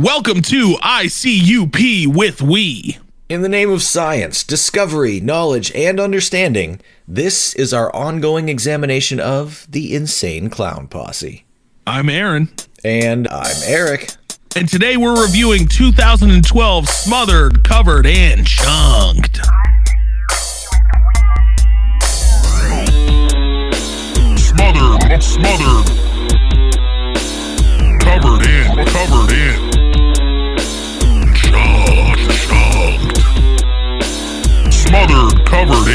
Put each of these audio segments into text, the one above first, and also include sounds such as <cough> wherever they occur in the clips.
Welcome to ICUP with We. In the name of science, discovery, knowledge, and understanding, this is our ongoing examination of the Insane Clown Posse. I'm Aaron. And I'm Eric. And today we're reviewing 2012 Smothered, Covered, and Chunked. Smothered, smothered. Covered in, covered in. Smothered, covered.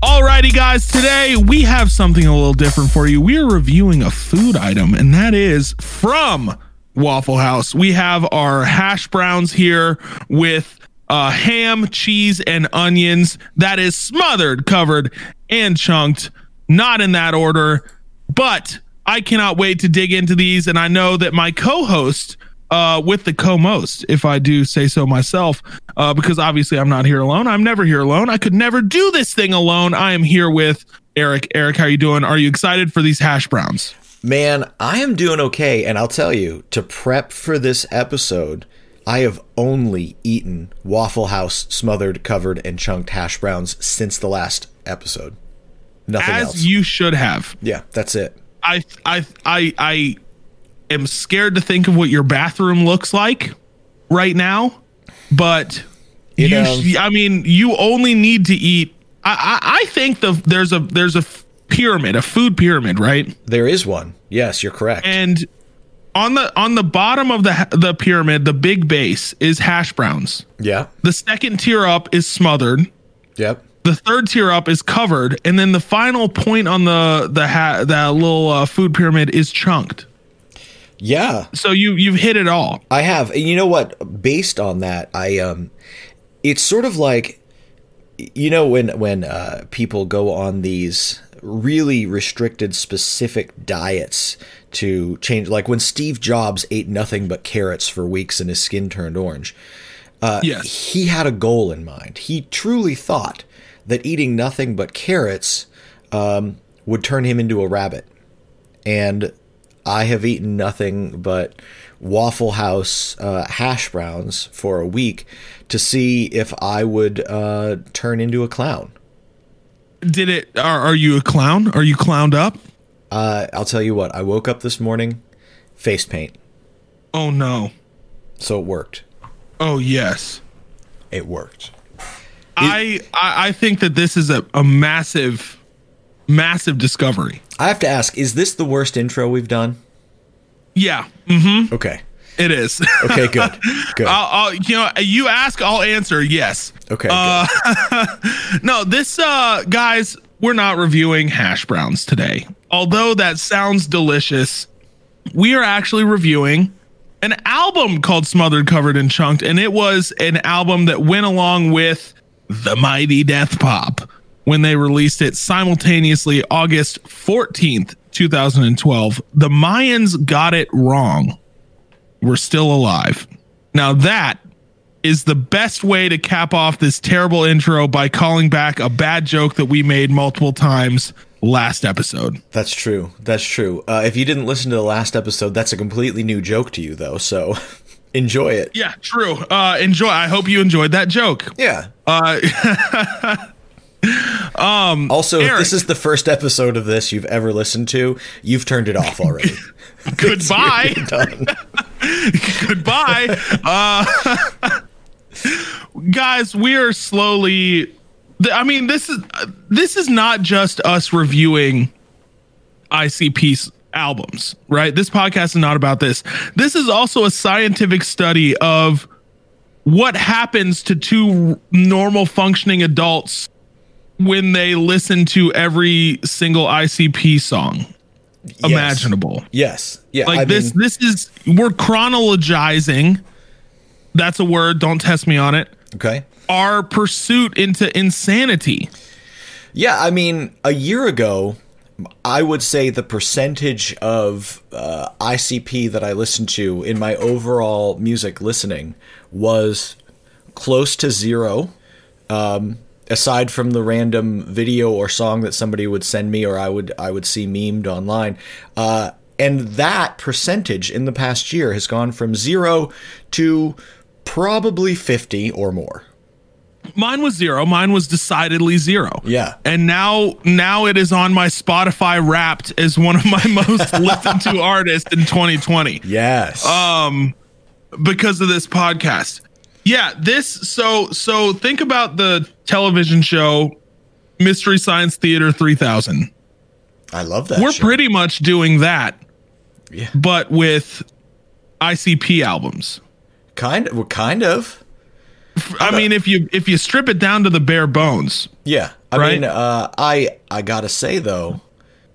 Alrighty, guys, today we have something a little different for you. We are reviewing a food item, and that is from Waffle House. We have our hash browns here with uh, ham, cheese, and onions. That is smothered, covered, and chunked. Not in that order, but I cannot wait to dig into these. And I know that my co host, uh, with the co-most, if I do say so myself, uh, because obviously I'm not here alone. I'm never here alone. I could never do this thing alone. I am here with Eric. Eric, how are you doing? Are you excited for these hash browns? Man, I am doing okay, and I'll tell you, to prep for this episode, I have only eaten Waffle House smothered, covered, and chunked hash browns since the last episode. Nothing As else. you should have. yeah, that's it. I I I I am scared to think of what your bathroom looks like right now, but You you, know- sh- I mean, you only need to eat. I, I I think the there's a there's a pyramid, a food pyramid, right? There is one. Yes, you're correct. And on the on the bottom of the the pyramid, the big base is hash browns. yeah. The second tier up is smothered. Yep. The third tier up is covered, and then the final point on the the ha- that little uh, food pyramid is chunked. Yeah. So you you've hit it all. I have. And you know what? Based on that, I um it's sort of like you know when when uh people go on these really restricted specific diets to change like when Steve Jobs ate nothing but carrots for weeks and his skin turned orange. Uh Yes. he had a goal in mind. He truly thought that eating nothing but carrots um would turn him into a rabbit. And I have eaten nothing but Waffle House uh, hash browns for a week to see if I would uh, turn into a clown. Did it? Are, are you a clown? Are you clowned up? Uh, I'll tell you what, I woke up this morning, face paint. Oh no. So it worked. Oh yes. It worked. I, I I think that this is a, a massive, massive discovery. I have to ask, is this the worst intro we've done? Yeah. Mm, Okay. it is. Okay, good. <laughs> Good. I'll, I'll, you know, you ask, I'll answer. Yes. Okay. Uh. <laughs> No, this uh guys, we're not reviewing hash browns today. Although that sounds delicious, we are actually reviewing an album called Smothered Covered and Chunked and it was an album that went along with The Mighty Death Pop when they released it simultaneously August 14th, 2012. The Mayans got it wrong. We're still alive. Now that is the best way to cap off this terrible intro by calling back a bad joke that we made multiple times last episode. That's true. That's true. Uh, if you didn't listen to the last episode, that's a completely new joke to you, though. So <laughs> enjoy it. Yeah, true. Uh enjoy. I hope you enjoyed that joke. Yeah. Uh <laughs> um. Also, if Eric. this is the first episode of this you've ever listened to, you've turned it off already. <laughs> goodbye. <laughs> Goodbye. Uh guys, we are slowly I mean, this is this is not just us reviewing ICP albums, right? This podcast is not about this. This is also a scientific study of what happens to two normal functioning adults when they listen to every single ICP song imaginable. Yes. Yeah. Like I this mean, this is we're chronologizing. That's a word, don't test me on it. okay. Our pursuit into insanity. Yeah. I mean, a year ago, I would say the percentage of uh, ICP that I listened to in my overall music listening was close to zero. Um, aside from the random video or song that somebody would send me or I would I would see memed online. Uh, and that percentage in the past year has gone from zero to probably 50 or more. Mine was zero. Mine was decidedly zero. Yeah. And now now it is on my Spotify wrapped as one of my <laughs> most listened to artists in 2020 Yes. um because of this podcast. Yeah, this so so think about the television show Mystery Science Theater 3000. I love that. We're show. pretty much doing that Yeah. but with ICP albums. kind of well, kind of. I mean if you if you strip it down to the bare bones, Yeah. I Right? mean, uh, I I got to say though,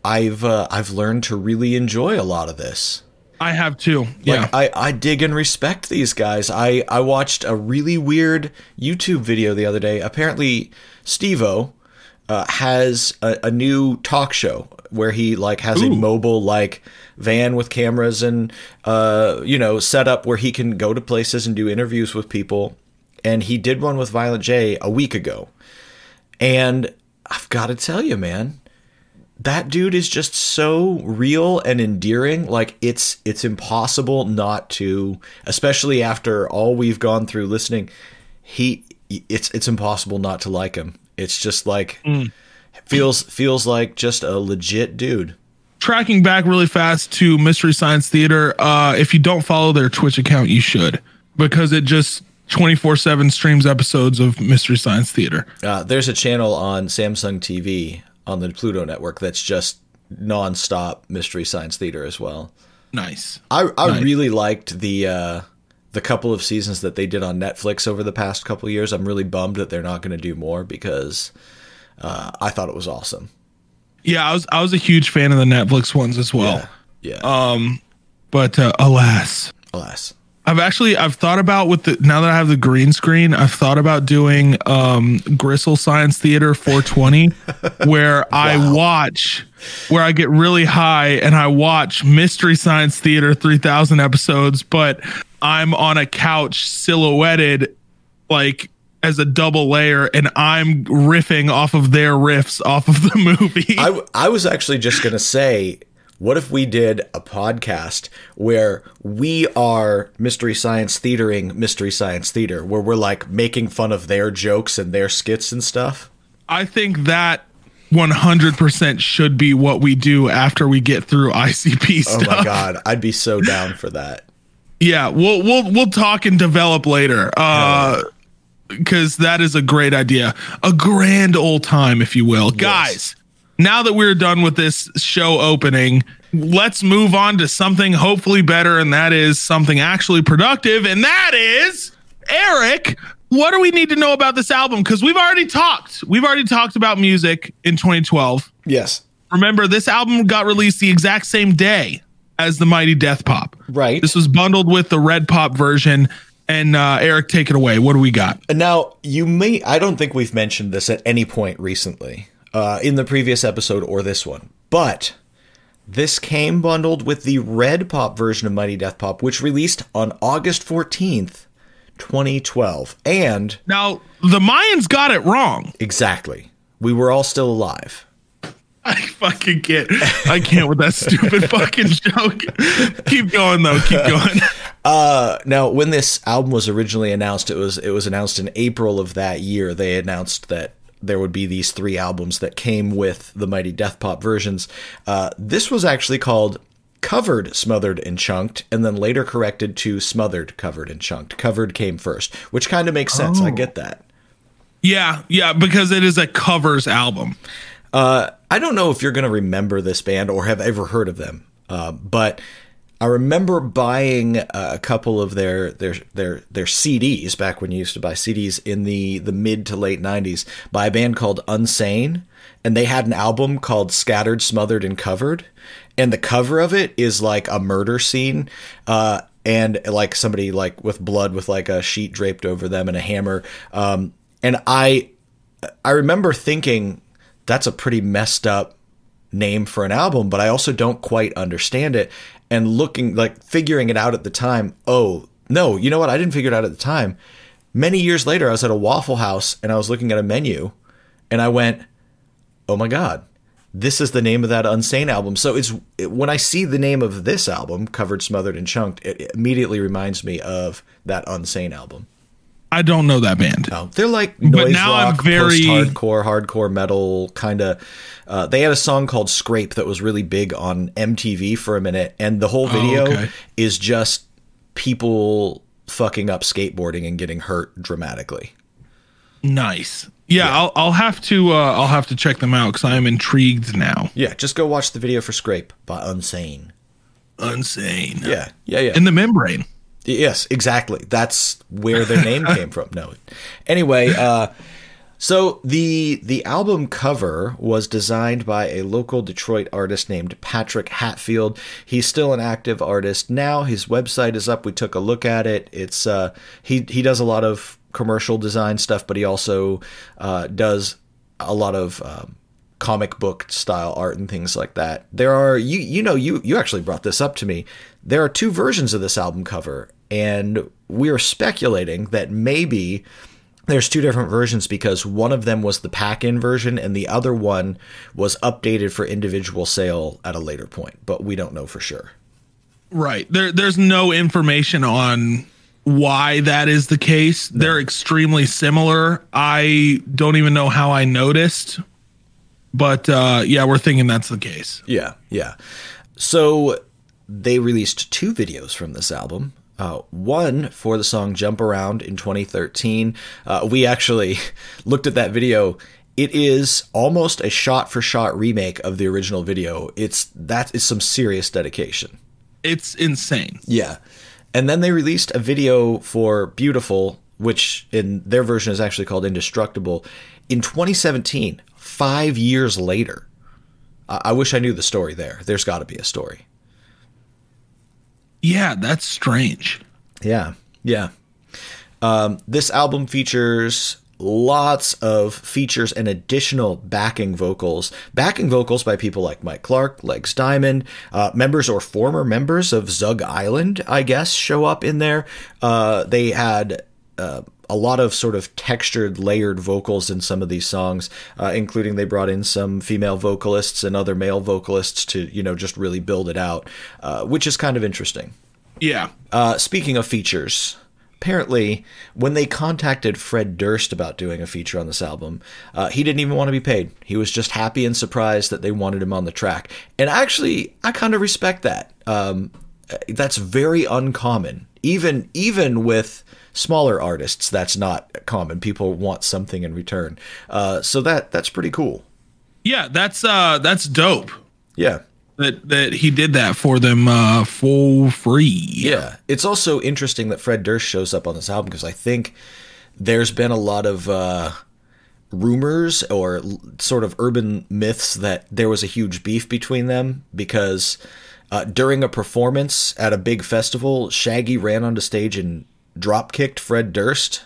I've uh, I've learned to really enjoy a lot of this. I have too. Like, yeah. I, I dig and respect these guys. I, I watched a really weird YouTube video the other day. Apparently, Steve-O uh, has a, a new talk show where he like has a mobile like van with cameras and uh, you know set up where he can go to places and do interviews with people. And he did one with Violent J a week ago. And I've got to tell you, man, that dude is just so real and endearing. Like it's it's impossible not to especially after all we've gone through listening. He it's it's impossible not to like him. It's just like feels feels like just a legit dude. Tracking back really fast to Mystery Science Theater. Uh, if you don't follow their Twitch account, you should. Because it just 24 7 streams episodes of Mystery Science Theater. uh, there's a channel on Samsung TV on the Pluto network that's just nonstop mystery science theater as well Nice. I I Nice. really liked the uh, the couple of seasons that they did on Netflix over the past couple of years. I'm really bummed that they're not going to do more because uh, I thought it was awesome. Yeah, I was I was a huge fan of the Netflix ones as well. Yeah. Um, But uh, alas, Alas. I've actually I've thought about with the now that I have the green screen, I've thought about doing um Gristle Science Theater 420 <laughs> where I watch where I get really high and I watch Mystery Science Theater 3000 episodes, but I'm on a couch silhouetted like as a double layer and I'm riffing off of their riffs off of the <laughs> movie. I I was actually just going to say, what if we did a podcast where we are Mystery Science Theatering Mystery Science Theater, where we're like making fun of their jokes and their skits and stuff? I think that 100% should be what we do after we get through ICP stuff. Oh my God. I'd be so down for that. Yeah, we'll we'll we'll talk and develop later. Uh cuz that is a great idea. A grand old time if you will. Guys, now that we're done with this show opening, let's move on to something hopefully better and that is something actually productive and that is Eric, what do we need to know about this album cuz we've already talked. We've already talked about music in 2012. Yes. Remember, this album got released the exact same day as the Mighty Death Pop. Right. This was bundled with the Red Pop version. And uh, Eric, take it away. What do we got? Now, you may, I don't think we've mentioned this at any point recently, uh, in the previous episode or this one, but this came bundled with the Red Pop version of Mighty Death Pop, which released on August 14th, 2012. And Now, the Mayans got it wrong. exactly, we were all still alive. <laughs> I fucking can't. I can't with that stupid <laughs> fucking joke. Keep going, though. Keep <laughs> going. Uh, now, when this album was originally announced, it was it was announced in April of that year. They announced that there would be these three albums that came with the Mighty Death Pop versions. Uh, this was actually called Covered, Smothered, and Chunked, and then later corrected to Smothered, Covered, and Chunked. Covered came first, which kind of makes sense. I get that. Yeah, yeah, because it is a covers album. Uh, I don't know if you're going to remember this band or have ever heard of them, uh, but I remember buying a couple of their their their their CDs back when you used to buy CDs in the the mid to late '90s by a band called Unsane, and they had an album called Scattered, Smothered, and Covered, and the cover of it is like a murder scene. Uh, and like somebody like with blood with like a sheet draped over them and a hammer um, and i i remember thinking that's a pretty messed up name for an album, but I also don't quite understand it. And looking like figuring it out at the time, oh, no, you know what? I didn't figure it out at the time. Many years later, I was at a Waffle House and I was looking at a menu and I went, "Oh my god, this is the name of that Unsane album." So it's it, when I see the name of this album, covered, smothered, and chunked, it, it immediately reminds me of that Unsane album. I don't know that band. No, they're like noise now I'm rock, very- post-hardcore, hardcore metal kind of. Uh, they had a song called "Scrape" that was really big on MTV for a minute, and the whole video okay. is just people fucking up skateboarding and getting hurt dramatically. Nice. Yeah, I'll I'll have to uh, I'll have to check them out because I am intrigued now. Yeah, just go watch the video for "Scrape" by Unsane. Insane. Yeah, yeah, yeah. In the membrane. Yes, exactly. That's where their name <laughs> came from. No. Anyway, uh, so the the album cover was designed by a local Detroit artist named Patrick Hatfield. He's still an active artist now. His website is up. We took a look at it. It's uh, he he does a lot of commercial design stuff, but he also uh, does a lot of um, comic book style art and things like that. There are you you know you you actually brought this up to me. There are two versions of this album cover, and we are speculating that maybe there's two different versions because one of them was the pack-in version and the other one was updated for individual sale at a later point, but we don't know for sure. Right. There there's no information on why that is the case. They're extremely similar. I don't even know how I noticed. But uh yeah, we're thinking that's the case. Yeah, yeah. So they released two videos from this album. Uh, one for the song "Jump Around" in 2013. Uh, we actually <laughs> looked at that video. It is almost a shot-for-shot remake of the original video. It's that is some serious dedication. It's insane. Yeah. And then they released a video for Beautiful, which in their version is actually called Indestructible, in 2017, five years later. I I wish I knew the story there. There's got to be a story. Yeah, that's strange. Yeah. Yeah. Um, this album features lots of features and additional backing vocals. Backing vocals by people like Mike Clark, Legs Diamond, uh, members or former members of Zug Island, I guess, show up in there. Uh, they had. Uh, a lot of sort of textured, layered vocals in some of these songs, uh, including they brought in some female vocalists and other male vocalists to, you know, just really build it out, uh, which is kind of interesting. Yeah. Uh, speaking of features, apparently when they contacted Fred Durst about doing a feature on this album, uh, he didn't even want to be paid. He was just happy and surprised that they wanted him on the track. And actually, I kind of respect that. Um, that's very uncommon. Even even with smaller artists, that's not common. People want something in return. Uh, so that that's pretty cool. Yeah, that's uh that's dope. Yeah. That that he did that for them uh for free. Yeah. It's also interesting that Fred Durst shows up on this album because I think there's been a lot of uh, rumors or sort of urban myths that there was a huge beef between them because uh, during a performance at a big festival, Shaggy ran onto stage and drop kicked Fred Durst.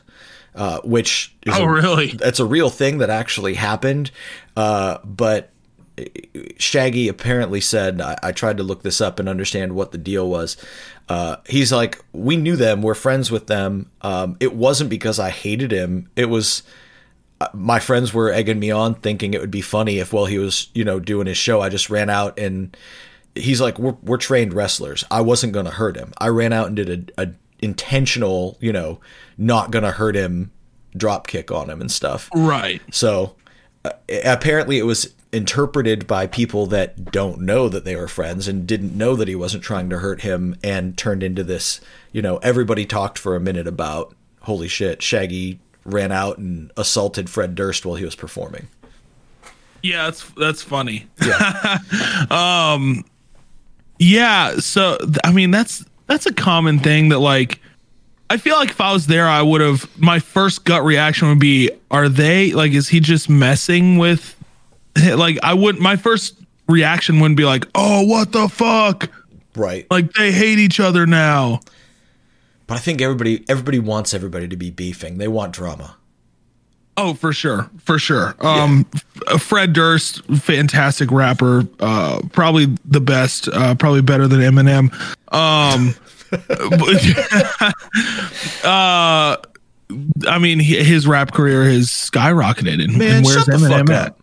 Uh, which is Oh, a- really? that's a real thing that actually happened. Uh, but Shaggy apparently said, I, I tried to look this up and understand what the deal was. Uh, he's like, we knew them, we're friends with them. Um, it wasn't because I hated him. It was uh, my friends were egging me on, thinking it would be funny if while he was, you know, doing his show, I just ran out and he's like, we're we're trained wrestlers. I wasn't gonna hurt him. I ran out and did a, a intentional, you know, not gonna hurt him drop kick on him and stuff. Right. So uh, apparently it was interpreted by people that don't know that they were friends and didn't know that he wasn't trying to hurt him and turned into this, you know, everybody talked for a minute about holy shit, Shaggy ran out and assaulted Fred Durst while he was performing. Yeah, that's that's funny. Yeah. <laughs> um yeah, so I mean that's that's a common thing that like I feel like if I was there I would have my first gut reaction would be are they like is he just messing with <laughs> like I wouldn't my first reaction wouldn't be like, "Oh, what the fuck?" Right. Like they hate each other now. But I think everybody everybody wants everybody to be beefing. They want drama. Oh, for sure, for sure. Um, F- Fred Durst, fantastic rapper, uh, probably the best, uh, probably better than Eminem. Um, but- <laughs> uh, I mean, he, his rap career has skyrocketed. And, Man, and where's shut the fuck Eminem up.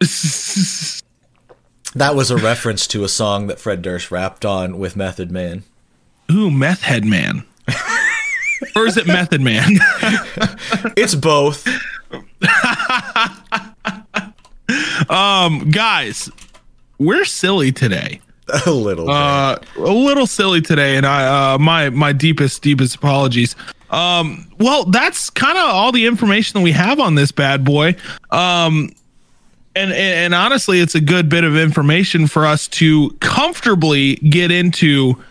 <laughs> That was a reference to a song that Fred Durst rapped on with Method Man. at? Ooh, Meth Head Man. <laughs> or is it Method Man? It's both. <laughs> Guys, we're silly today. <laughs> a little uh, a little silly today, and I uh, my my deepest deepest apologies. Um, well, that's kind of all the information that we have on this bad boy. Um, and, and and honestly, it's a good bit of information for us to comfortably get into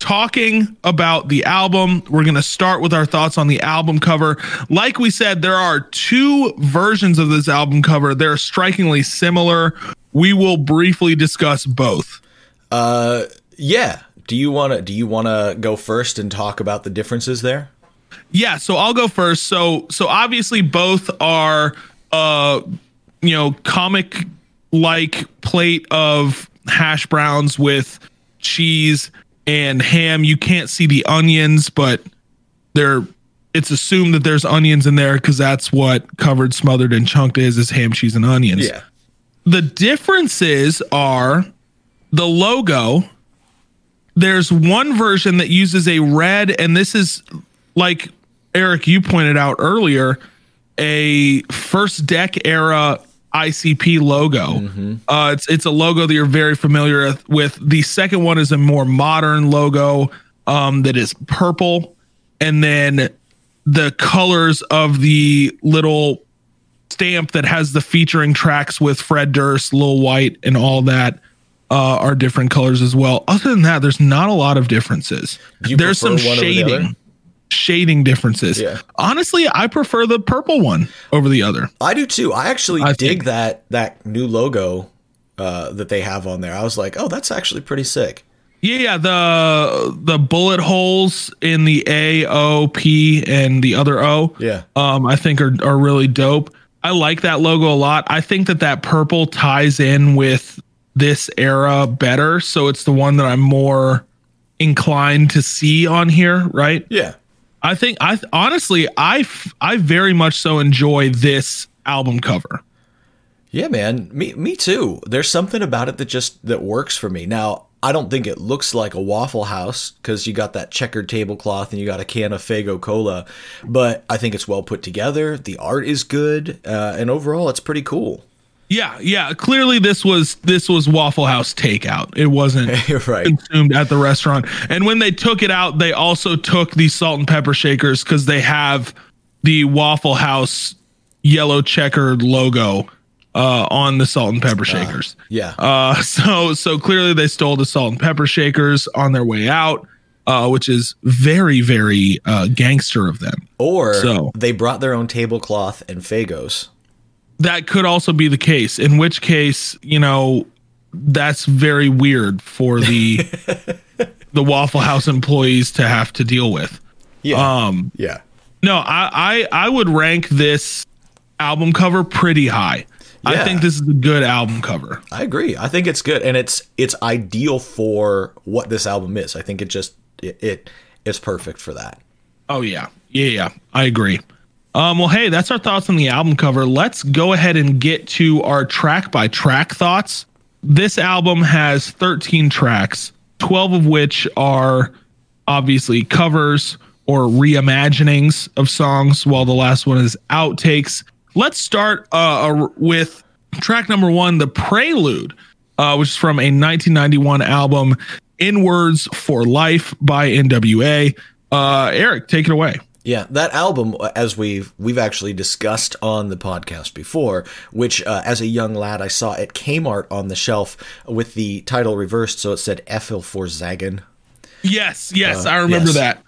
talking about the album. We're going to start with our thoughts on the album cover. Like we said, there are two versions of this album cover. They're strikingly similar. We will briefly discuss both. Uh, yeah. Do you want to do you want to go first and talk about the differences there? Yeah, so I'll go first. So so obviously both are uh you know comic like plate of hash browns with cheese and ham. You can't see the onions, but they're it's assumed that there's onions in there because that's what covered, smothered, and chunked is is ham, cheese, and onions. Yeah. The differences are the logo. There's one version that uses a red, and this is like Eric, you pointed out earlier, a first deck era ICP logo. Uh, it's it's a logo that you're very familiar with. The second one is a more modern logo um, that is purple, and then the colors of the little stamp that has the featuring tracks with Fred Durst, Lil Wyte, and all that uh, are different colors as well. Other than that, there's not a lot of differences. You There's some over the? Shading, differences. Yeah. Honestly, I prefer the purple one over the other. I do too. I actually I dig think- that that new logo uh, that they have on there. I was like, oh, that's actually pretty sick. Yeah, yeah, the the bullet holes in the A, O, P, and the other O. Yeah. um, I think are are really dope. I like that logo a lot. I think that that purple ties in with this era better, so it's the one that I'm more inclined to see on here. Right? Yeah. I think I honestly I I very much so enjoy this album cover. Yeah, man. Me me too. There's something about it that just that works for me. Now, I don't think it looks like a Waffle House because you got that checkered tablecloth and you got a can of Faygo Cola, but I think it's well put together. The art is good, uh, and overall, it's pretty cool. Yeah, yeah. Clearly, this was this was Waffle House takeout. It wasn't <laughs> right. consumed at the restaurant. And when they took it out, they also took the salt and pepper shakers because they have the Waffle House yellow checkered logo uh, on the salt and pepper shakers. Yeah. Uh, <laughs> so so clearly they stole the salt and pepper shakers on their way out, uh, which is very very uh, gangster of them. or so- they brought their own tablecloth and Faygos. That could also be the case in which case you know that's very weird for the <laughs> the waffle house employees to have to deal with Yeah. um yeah. no i i, I would rank this album cover pretty high i think this is a good album cover I agree. I think it's good, and it's it's ideal for what this album is. I think it just it, it it's perfect for that. oh yeah yeah yeah i agree um well hey that's our thoughts on the album cover. Let's go ahead and get to our track by track thoughts. This album has 13 tracks 12 of which are obviously covers or reimaginings of songs while the last one is outtakes. Let's start uh, with track number one the prelude uh, which is from a 1991 album in words for life by nwa uh, eric take it away Yeah, that album, as we've we've actually discussed on the podcast before, which uh, as a young lad I saw at Kmart on the shelf with the title reversed, so it said "Efil4zaggin." yes yes i remember yes. that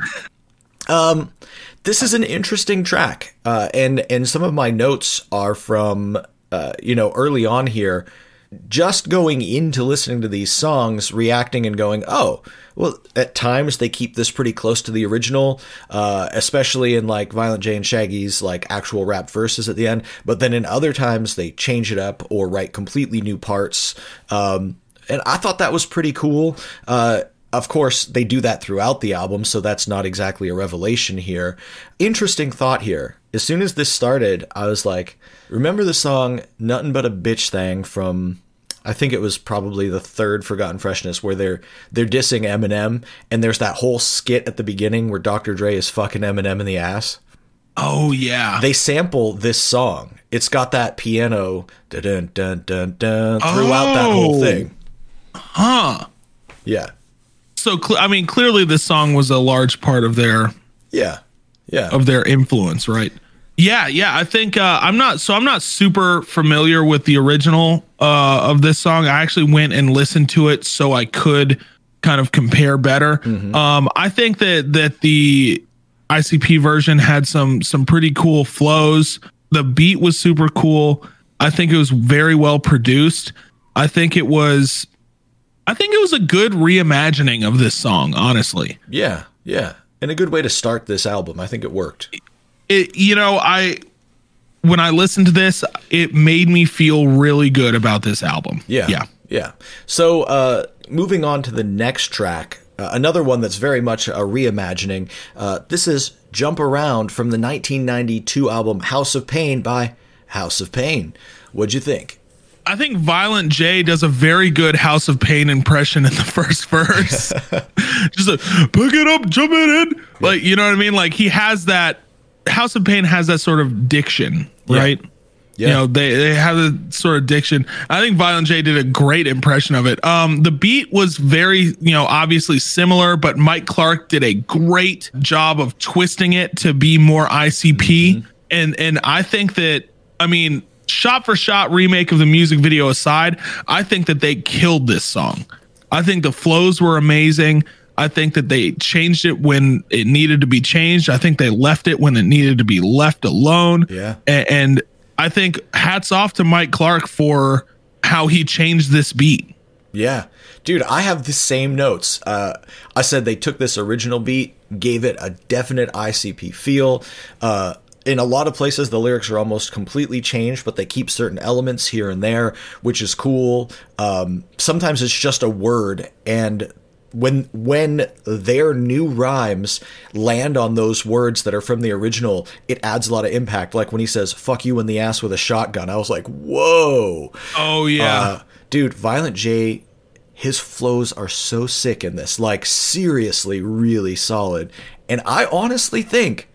This is an interesting track, uh, and and some of my notes are from uh, you know early on here. Just going into listening to these songs, reacting and going, oh, well, at times they keep this pretty close to the original, uh, especially in like Violent J and Shaggy's like actual rap verses at the end. But then in other times they change it up or write completely new parts. Um, and I thought that was pretty cool. Uh, of course, they do that throughout the album, so that's not exactly a revelation here. Interesting thought here. As soon as this started, I was like, remember the song Nothing But a Bitch Thing from I think it was probably the third Forgotten Freshness where they're they're dissing Eminem and there's that whole skit at the beginning where Dr. Dre is fucking Eminem in the ass. Oh yeah. They sample this song. It's got that piano dun dun dun dun, throughout that whole Oh. thing. huh. Yeah. So cl- I mean, clearly this song was a large part of their Yeah. Yeah. of their influence, right? Yeah, yeah. I think uh, I'm not. So I'm not super familiar with the original uh, of this song. I actually went and listened to it so I could kind of compare better. Um, I think that that the ICP version had some some pretty cool flows. The beat was super cool. I think it was very well produced. I think it was. I think it was a good reimagining of this song. Honestly, Yeah. Yeah. And a good way to start this album. I think it worked. it you know i when i listened to this it made me feel really good about this album Yeah. yeah Yeah. So, uh, moving on to the next track, uh, another one that's very much a reimagining. Uh, this is Jump Around from the 1992 album House of Pain by House of Pain. What'd you think? i think violent j does a very good house of pain impression in the <laughs> first verse <laughs> just a pick it up jump it in like you know what i mean like he has that house of pain has that sort of diction right Yeah. You know, they, they have a sort of diction. I think Violent J did a great impression of it. Um, the beat was very, you know, obviously similar, but Mike Clark did a great job of twisting it to be more ICP. And and I think that I mean, shot for shot remake of the music video aside, I think that they killed this song. I think the flows were amazing. I think that they changed it when it needed to be changed. I think they left it when it needed to be left alone. Yeah. A- And, I think hats off to Mike Clark for how he changed this beat. Yeah. Dude, I have the same notes. Uh, I said they took this original beat, gave it a definite ICP feel. Uh, in a lot of places, the lyrics are almost completely changed, but they keep certain elements here and there, which is cool. Um, sometimes it's just a word, and when when their new rhymes land on those words that are from the original, it adds a lot of impact. Like when he says "fuck you in the ass" with a shotgun, I was like, "Whoa!" Oh yeah. Uh, dude, Violent J, his flows are so sick in this. Like, seriously, really solid. And I honestly think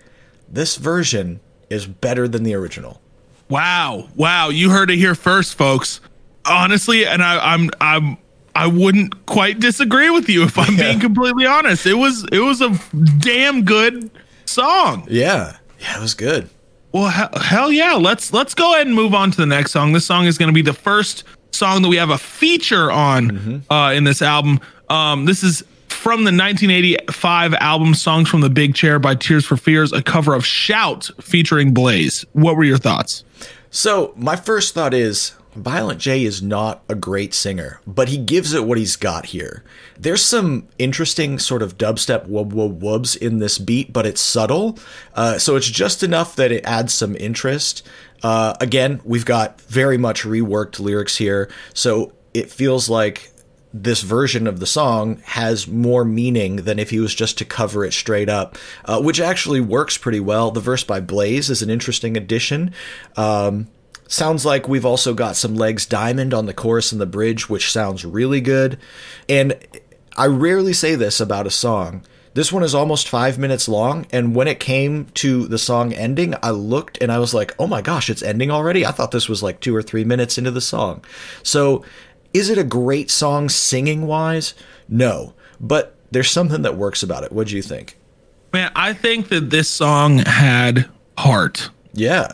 this version is better than the original. Wow. Wow. You heard it here first, folks. Honestly, and I, I'm I'm I wouldn't quite disagree with you if I'm being completely honest. It was it was a damn good song. Yeah. Yeah, it was good. Well, he- hell yeah. Let's let's go ahead and move on to the next song. This song is going to be the first song that we have a feature on uh, in this album. Um, this is from the 1985 album "Songs from the Big Chair" by Tears for Fears, a cover of "Shout" featuring Blaze. What were your thoughts? So, my first thought is Violent J is not a great singer, but he gives it what he's got here. There's some interesting sort of dubstep wub wub wubs in this beat, but it's subtle. Uh, so it's just enough that it adds some interest. Uh, again, we've got very much reworked lyrics here, so it feels like this version of the song has more meaning than if he was just to cover it straight up, uh, which actually works pretty well. The verse by Blaze is an interesting addition. Um, sounds like we've also got some legs diamond on the chorus and the bridge, which sounds really good. And I rarely say this about a song. This one is almost five minutes long, and when it came to the song ending, I looked and I was like, oh my gosh, it's ending already? I thought this was like two or three minutes into the song. So, is it a great song singing wise? No, but there's something that works about it. What do you think? Man, I think that this song had heart. Yeah.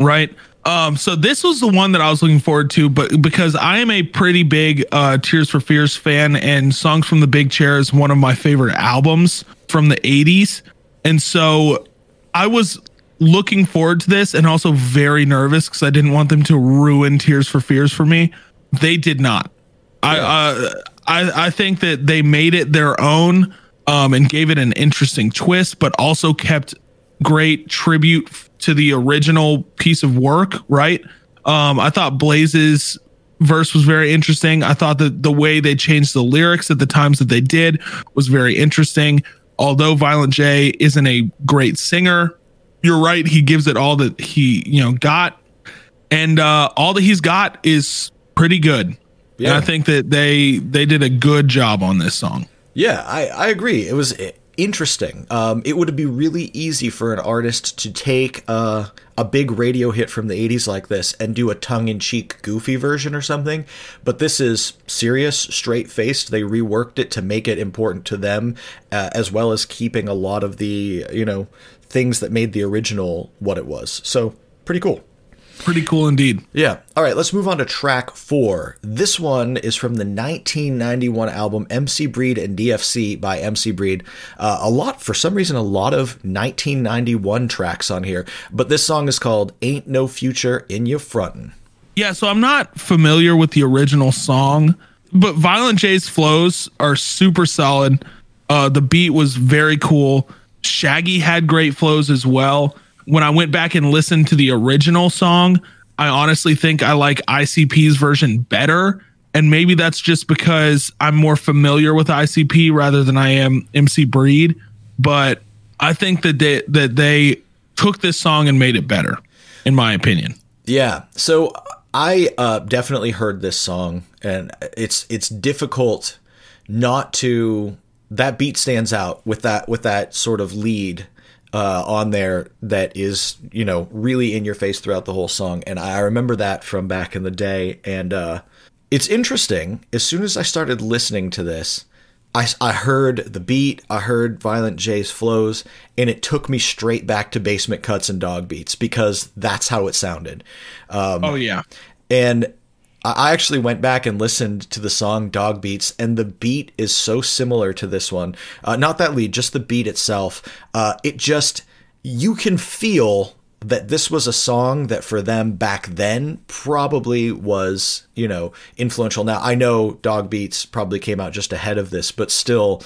right? Um, so this was the one that I was looking forward to, but because I am a pretty big uh, Tears for Fears fan, and Songs from the Big Chair is one of my favorite albums from the '80s, and so I was looking forward to this, and also very nervous because I didn't want them to ruin Tears for Fears for me. They did not. I uh, I I think that they made it their own um, and gave it an interesting twist, but also kept great tribute to the original piece of work. Right? Um, I thought Blaze's verse was very interesting. I thought that the way they changed the lyrics at the times that they did was very interesting. Although Violent J isn't a great singer, you're right. He gives it all that he, you know, got. And uh, all that he's got is pretty good. Yeah. And I think that they they did a good job on this song. Yeah, I, I agree. It was i- interesting. Um, it would be really easy for an artist to take uh, a big radio hit from the 80s like this and do a tongue in cheek, goofy version or something. But this is serious, straight faced. They reworked it to make it important to them, uh, as well as keeping a lot of the, you know, things that made the original what it was. So, pretty cool. Pretty cool indeed. Yeah. All right, let's move on to track four. This one is from the 1991 album MC Breed and DFC by MC Breed. Uh, a lot, for some reason, a lot of 1991 tracks on here, but this song is called Ain't No Future in Your Frontin'. Yeah, so I'm not familiar with the original song, but Violent J's flows are super solid. Uh, the beat was very cool. Shaggy had great flows as well. When I went back and listened to the original song, I honestly think I like ICP's version better. And maybe that's just because I'm more familiar with ICP rather than I am MC Breed. But I think that they, that they took this song and made it better, in my opinion. Yeah. So I uh, definitely heard this song, and it's it's difficult not to. That beat stands out with that with that sort of lead uh, on there that is you know really in your face throughout the whole song, and I remember that from back in the day, and uh, it's interesting. As soon as I started listening to this. I, I heard the beat, I heard Violent J's flows, and it took me straight back to basement cuts and dog beats because that's how it sounded. Um, Oh, yeah. and I actually went back and listened to the song Dog Beats, and the beat is so similar to this one. Uh, not that lead, just the beat itself. Uh, it just, you can feel that this was a song that for them back then probably was, you know, influential. Now, I know Dog Beats probably came out just ahead of this, but still,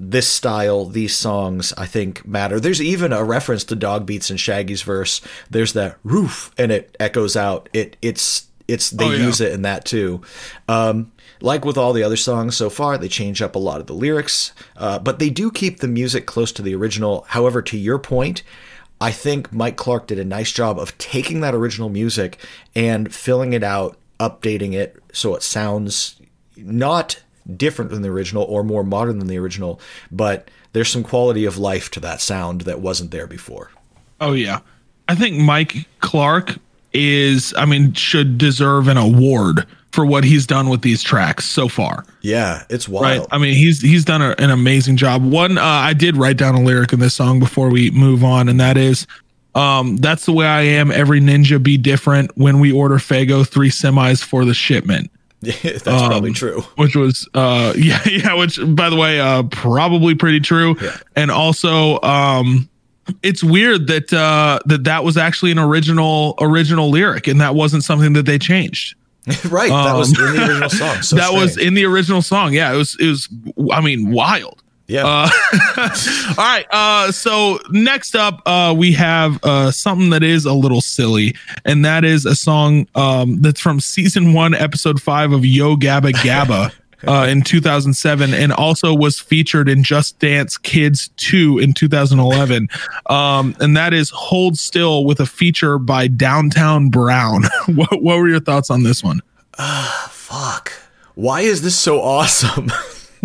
this style, these songs, I think matter. There's even a reference to Dog Beats in Shaggy's verse. There's that roof, and it echoes out. It it's it's they Oh, yeah. use it in that too. Um, like with all the other songs so far, they change up a lot of the lyrics, uh, but they do keep the music close to the original. However, to your point, I think Mike Clark did a nice job of taking that original music and filling it out, updating it so it sounds not different than the original or more modern than the original, but there's some quality of life to that sound that wasn't there before. Oh yeah. I think Mike Clark is I mean should deserve an award for what he's done with these tracks so far. Yeah, it's Right. wild. I mean he's he's done a, an amazing job. One uh, I did write down a lyric in this song before we move on and that is um that's the way I am every ninja be different when we order Faygo 3 semis for the shipment. <laughs> That's probably true. which was uh <laughs> yeah yeah which by the way uh probably pretty true and also um it's weird that uh that that was actually an original original lyric and that wasn't something that they changed <laughs> right, that was in the original song. <laughs> So Um, that was in the original song yeah it was it was i mean wild yeah. uh, <laughs> all right. Uh, so next up, uh, we have uh, something that is a little silly, and that is a song um, that's from season one, episode five of Yo Gabba Gabba. Uh, in 2007 and also was featured in Just Dance Kids 2 in 2011. Um, and that is Hold Still with a feature by Downtown Brown. <laughs> what, what were your thoughts on this one? Fuck. Why is this so awesome? <laughs>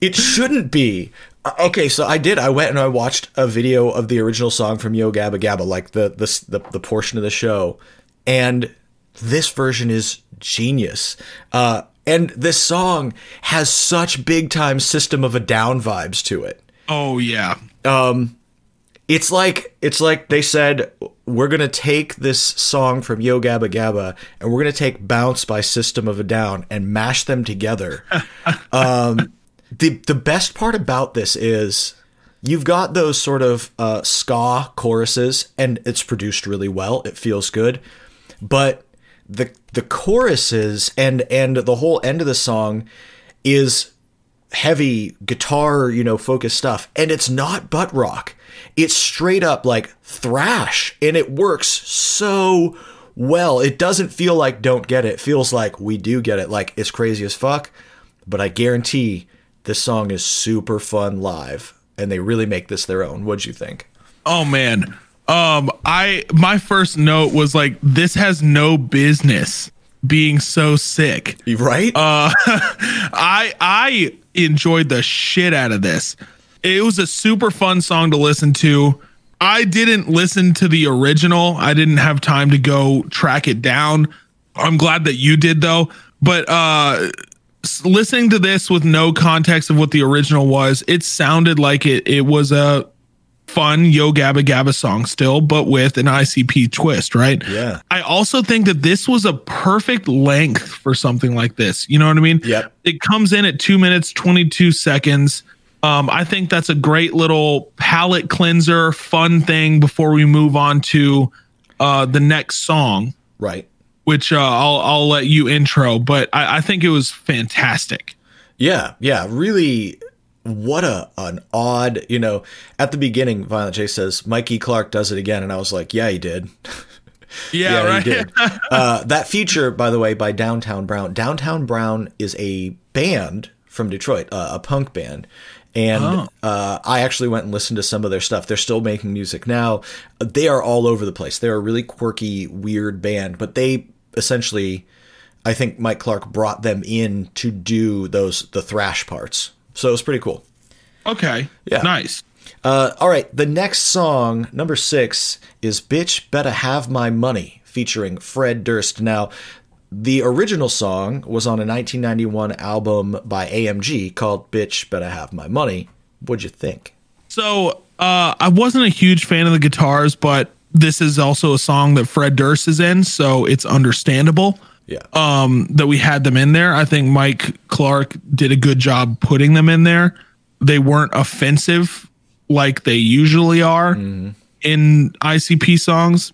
it shouldn't be. Uh, Okay, so I did. I went and I watched a video of the original song from Yo Gabba Gabba, like the the the, the portion of the show, and this version is genius. Uh, and this song has such big time System of a Down vibes to it. Oh, yeah. It's like it's like they said we're gonna take this song from Yo Gabba Gabba and we're gonna take Bounce by System of a Down and mash them together. <laughs> um, the the best part about this is you've got those sort of uh, ska choruses and it's produced really well. It feels good, but the the choruses and and the whole end of the song is heavy guitar, you know, focused stuff. And it's not butt rock. It's straight up like thrash. And it works so well, it doesn't feel like don't get it. It feels like we do get it. Like it's crazy as fuck, but I guarantee this song is super fun live and they really make this their own. What'd you think? Oh man. Um I my first note was like this has no business being so sick. Right? Uh <laughs> I I enjoyed the shit out of this. It was a super fun song to listen to. I didn't listen to the original. I didn't have time to go track it down. I'm glad that you did though. But uh listening to this with no context of what the original was, it sounded like it it was a fun Yo Gabba Gabba song still, but with an ICP twist, right? Yeah. I also think that this was a perfect length for something like this. You know what I mean? Yep. It comes in at two minutes, 22 seconds. Um, I think that's a great little palate cleanser, fun thing before we move on to uh, the next song, right. which uh, I'll I'll let you intro. But I, I think it was fantastic. Yeah, yeah, really. What a an odd, you know. At the beginning, Violent J says Mikey Clark does it again, and I was like, yeah, he did. <laughs> Yeah, Yeah, right. he did. <laughs> uh, that feature, by the way, by Downtown Brown. Downtown Brown is a band from Detroit, uh, a punk band. And Oh. uh, I actually went and listened to some of their stuff. They're still making music now. They are all over the place. They're a really quirky, weird band, but they essentially, I think Mike Clark brought them in to do those the thrash parts. So it was pretty cool. okay. Yeah. Nice. Uh, all right, the next song, number six, is "Bitch Better Have My Money," featuring Fred Durst. Now, the original song was on a 1991 album by AMG called "Bitch Better Have My Money." What'd you think? So uh, I wasn't a huge fan of the guitars, but this is also a song that Fred Durst is in, so it's understandable Yeah, um, that we had them in there. I think Mike Clark did a good job putting them in there. They weren't offensive like they usually are in ICP songs.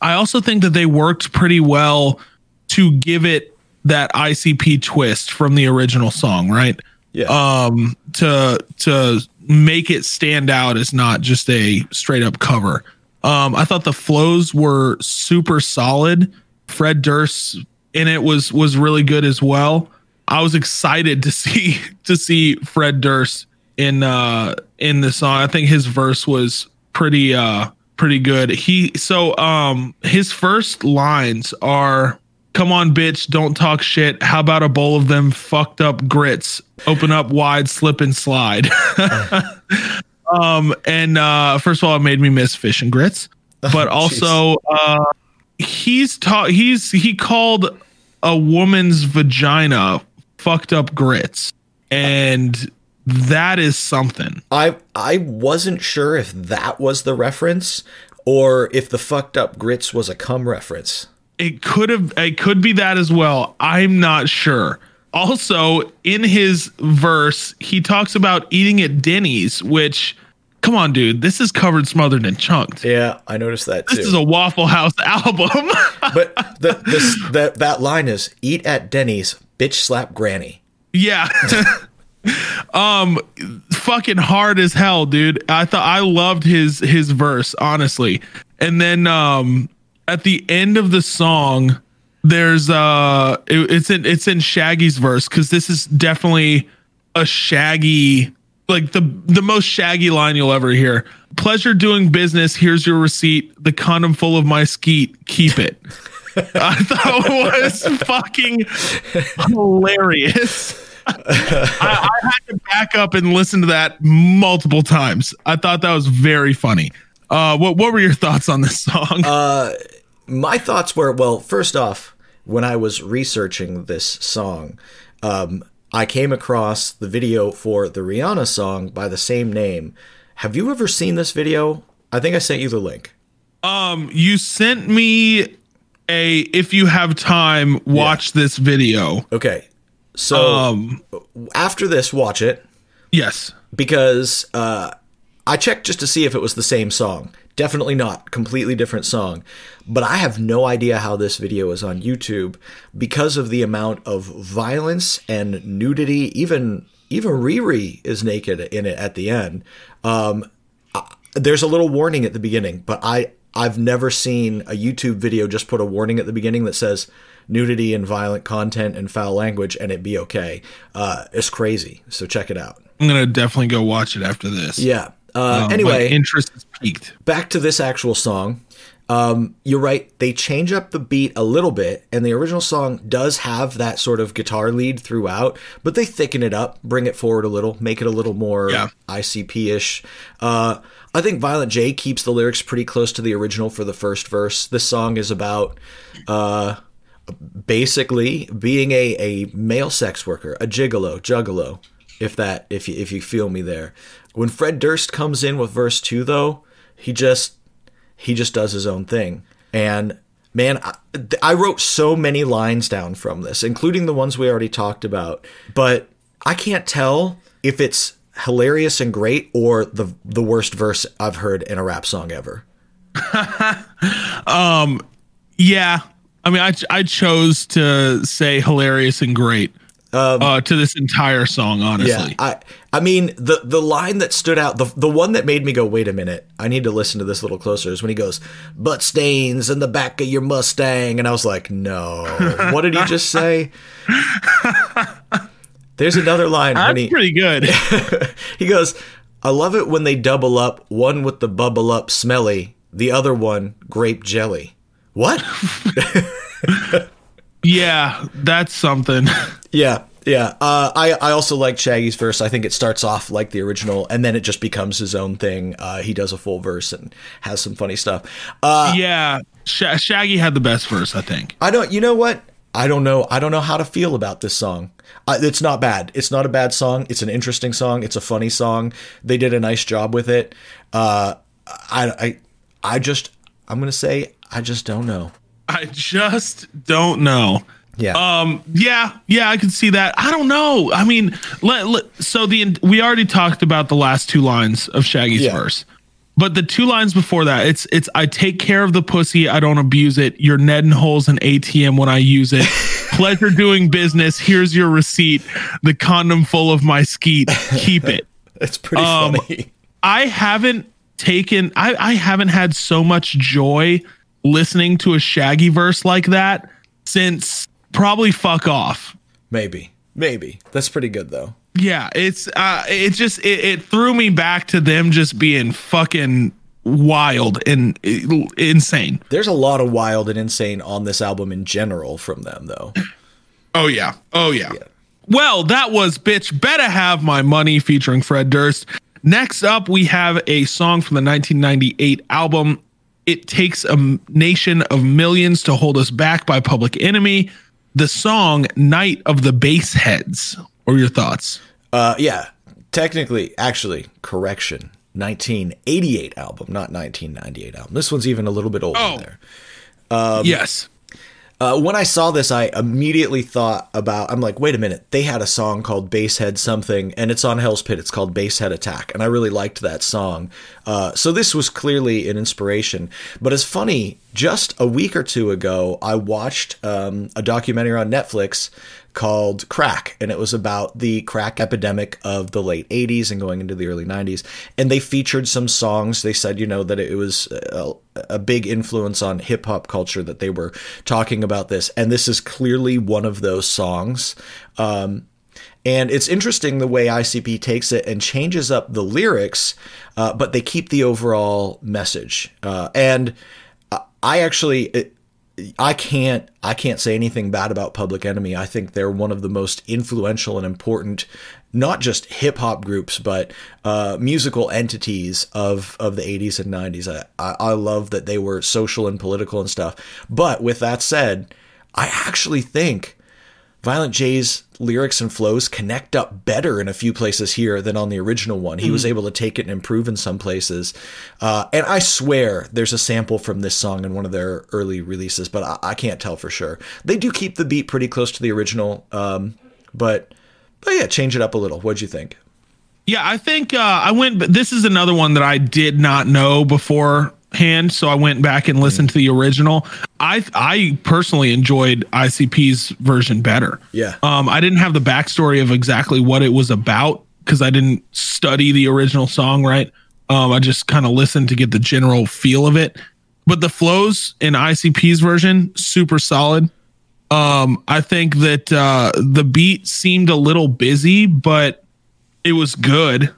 I also think that they worked pretty well to give it that ICP twist from the original song, right? yeah, um to to make it stand out as not just a straight up cover. Um I thought the flows were super solid. Fred Durst in it was was really good as well. I was excited to <laughs> see to see Fred Durst in uh in the song. I think his verse was pretty uh pretty good. He so um his first lines are Come on, bitch, don't talk shit. How about a bowl of them fucked up grits? Open up wide, slip and slide. <laughs> um, and uh, first of all, it made me miss fish and grits. But <laughs> also, uh, he's taught he's he called a woman's vagina fucked up grits. And that is something. I I wasn't sure if that was the reference or if the fucked up grits was a cum reference. It could have it could be that as well. I'm not sure. Also, in his verse, he talks about eating at Denny's, which come on, dude, this is covered, smothered, and chunked. Yeah, I noticed that too. This is a Waffle House <laughs> album. <laughs> but the, this that that line is "Eat at Denny's, bitch slap granny." yeah. <laughs> um fucking hard as hell, dude. I thought I loved his his verse, honestly. And then um at the end of the song there's uh it- it's in it's in Shaggy's verse cuz this is definitely a Shaggy like the the most Shaggy line you'll ever hear. Pleasure doing business. Here's your receipt. The condom full of my skeet. Keep it. <laughs> I thought it was fucking hilarious. I, I had to back up and listen to that multiple times. I thought that was very funny. Uh, what what were your thoughts on this song? My thoughts were well, first off, when I was researching this song, um, I came across the video for the Rihanna song by the same name. Have you ever seen this video? I think I sent you the link. um, you sent me a if you have time, watch this video. Okay. So Um, after this, watch it yes. because uh, I checked just to see if it was the same song. Definitely not. Completely different song. But I have no idea how this video is on YouTube because of the amount of violence and nudity. Even even Riri is naked in it at the end. Um, I- there's a little warning at the beginning, but I I've never seen a YouTube video just put a warning at the beginning that says nudity and violent content and foul language and it be okay. Uh, it's crazy. So check it out. I'm gonna definitely go watch it after this. Yeah. Uh, my anyway, interest is peaked. back to this actual song. Um, you're right. They change up the beat a little bit, and the original song does have that sort of guitar lead throughout, but they thicken it up, bring it forward a little, make it a little more Yeah. ICP ish. Uh, I think Violent J keeps the lyrics pretty close to the original for the first verse. This song is about uh, basically being a, a male sex worker, a gigolo, juggalo, if that if you, if you feel me there. When Fred Durst comes in with verse two, though, he just he just does his own thing. And man, I, I wrote so many lines down from this, including the ones we already talked about. But I can't tell if it's hilarious and great or the the worst verse I've heard in a rap song ever. <laughs> um Yeah, I mean, I I chose to say hilarious and great uh, to this entire song. Honestly, Um, Yeah, I I mean the the line that stood out, the the one that made me go, wait a minute, I need to listen to this a little closer, is when he goes, "Butt stains in the back of your Mustang," and I was like, no, what did he just say? <laughs> There's another line that's he pretty good. <laughs> he goes, "I love it when they double up, one with the bubble up smelly, the other one grape jelly." What? <laughs> yeah, that's something. <laughs> Yeah, yeah. Uh, I I also like Shaggy's verse. I think it starts off like the original, and then it just becomes his own thing. Uh, he does a full verse and has some funny stuff. Uh, yeah, Sh- Shaggy had the best verse, I think. I don't. You know what? I don't know. I don't know how to feel about this song. It's not bad. It's not a bad song. It's an interesting song. It's a funny song. They did a nice job with it. Uh, I I I just I'm gonna say I just don't know. I just don't know. Yeah. Um. Yeah. Yeah. I can see that. I don't know. I mean, let, let- so the we already talked about the last two lines of Shaggy's Yeah. verse, but the two lines before that, it's it's I take care of the pussy. I don't abuse it. Your Ned and holes an ATM when I use it. <laughs> Pleasure doing business. Here's your receipt. The condom full of my skeet. Keep it. <laughs> it's pretty um, funny. I haven't taken I, I haven't had so much joy listening to a shaggy verse like that since probably fuck off. Maybe. Maybe. That's pretty good though. Yeah, it's uh it just it, it threw me back to them just being fucking wild and uh, insane. There's a lot of wild and insane on this album in general from them, though. <clears throat> Oh yeah. Oh yeah. Well, that was bitch better have my money featuring Fred Durst. Next up, we have a song from the 1998 album. It takes a nation of millions to hold us back by Public Enemy. The song "Night of the Bass Heads." Are your thoughts? Uh, yeah, technically, actually, correction. 1988 album, not 1998 album. This one's even a little bit older Oh. there. yes. Uh, when I saw this, I immediately thought about. I'm like, wait a minute. They had a song called Basshead something, and it's on Hell's Pit. It's called Basshead Attack, and I really liked that song. Uh, so this was clearly an inspiration. But it's funny. Just a week or two ago, I watched um, a documentary on Netflix called Crack, and it was about the crack epidemic of the late 80s and going into the early 90s. And they featured some songs. They said, you know, that it was a, a big influence on hip hop culture that they were talking about this. And this is clearly one of those songs. Um, and it's interesting the way ICP takes it and changes up the lyrics, uh, but they keep the overall message. Uh, and I actually, it, I can't, I can't say anything bad about Public Enemy. I think they're one of the most influential and important, not just hip hop groups, but uh, musical entities of of the '80s and '90s. I, I, I love that they were social and political and stuff. But with that said, I actually think Violent J's lyrics and flows connect up better in a few places here than on the original one. He was able to take it and improve in some places. Uh, and I swear there's a sample from this song in one of their early releases, but I, I can't tell for sure. They do keep the beat pretty close to the original, um, but but yeah, change it up a little. What'd you think? Yeah, I think uh, I went. But this is another one that I did not know beforehand, so I went back and listened to the original. I I personally enjoyed ICP's version better. Yeah. Um, I didn't have the backstory of exactly what it was about because I didn't study the original song. Right. Um, I just kind of listened to get the general feel of it. but the flows in ICP's version super solid. Um, I think that uh, the beat seemed a little busy, but it was good.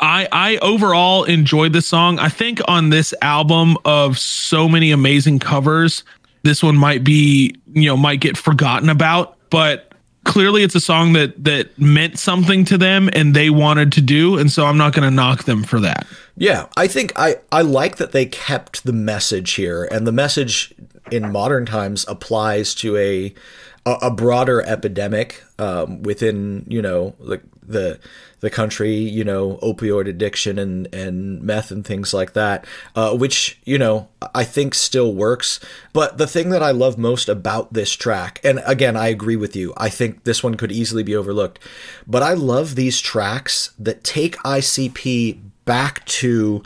I I overall enjoyed the song. I think on this album of so many amazing covers, this one might be you know might get forgotten about, but clearly it's a song that that meant something to them and they wanted to do, and so I'm not going to knock them for that. Yeah, I think I, I like that they kept the message here, and the message in modern times applies to a a, broader epidemic um, within you know the the the country, you know, opioid addiction and and meth and things like that, uh, which you know I think still works. But the thing that I love most about this track, and again, I agree with you. I think this one could easily be overlooked, but I love these tracks that take ICP back to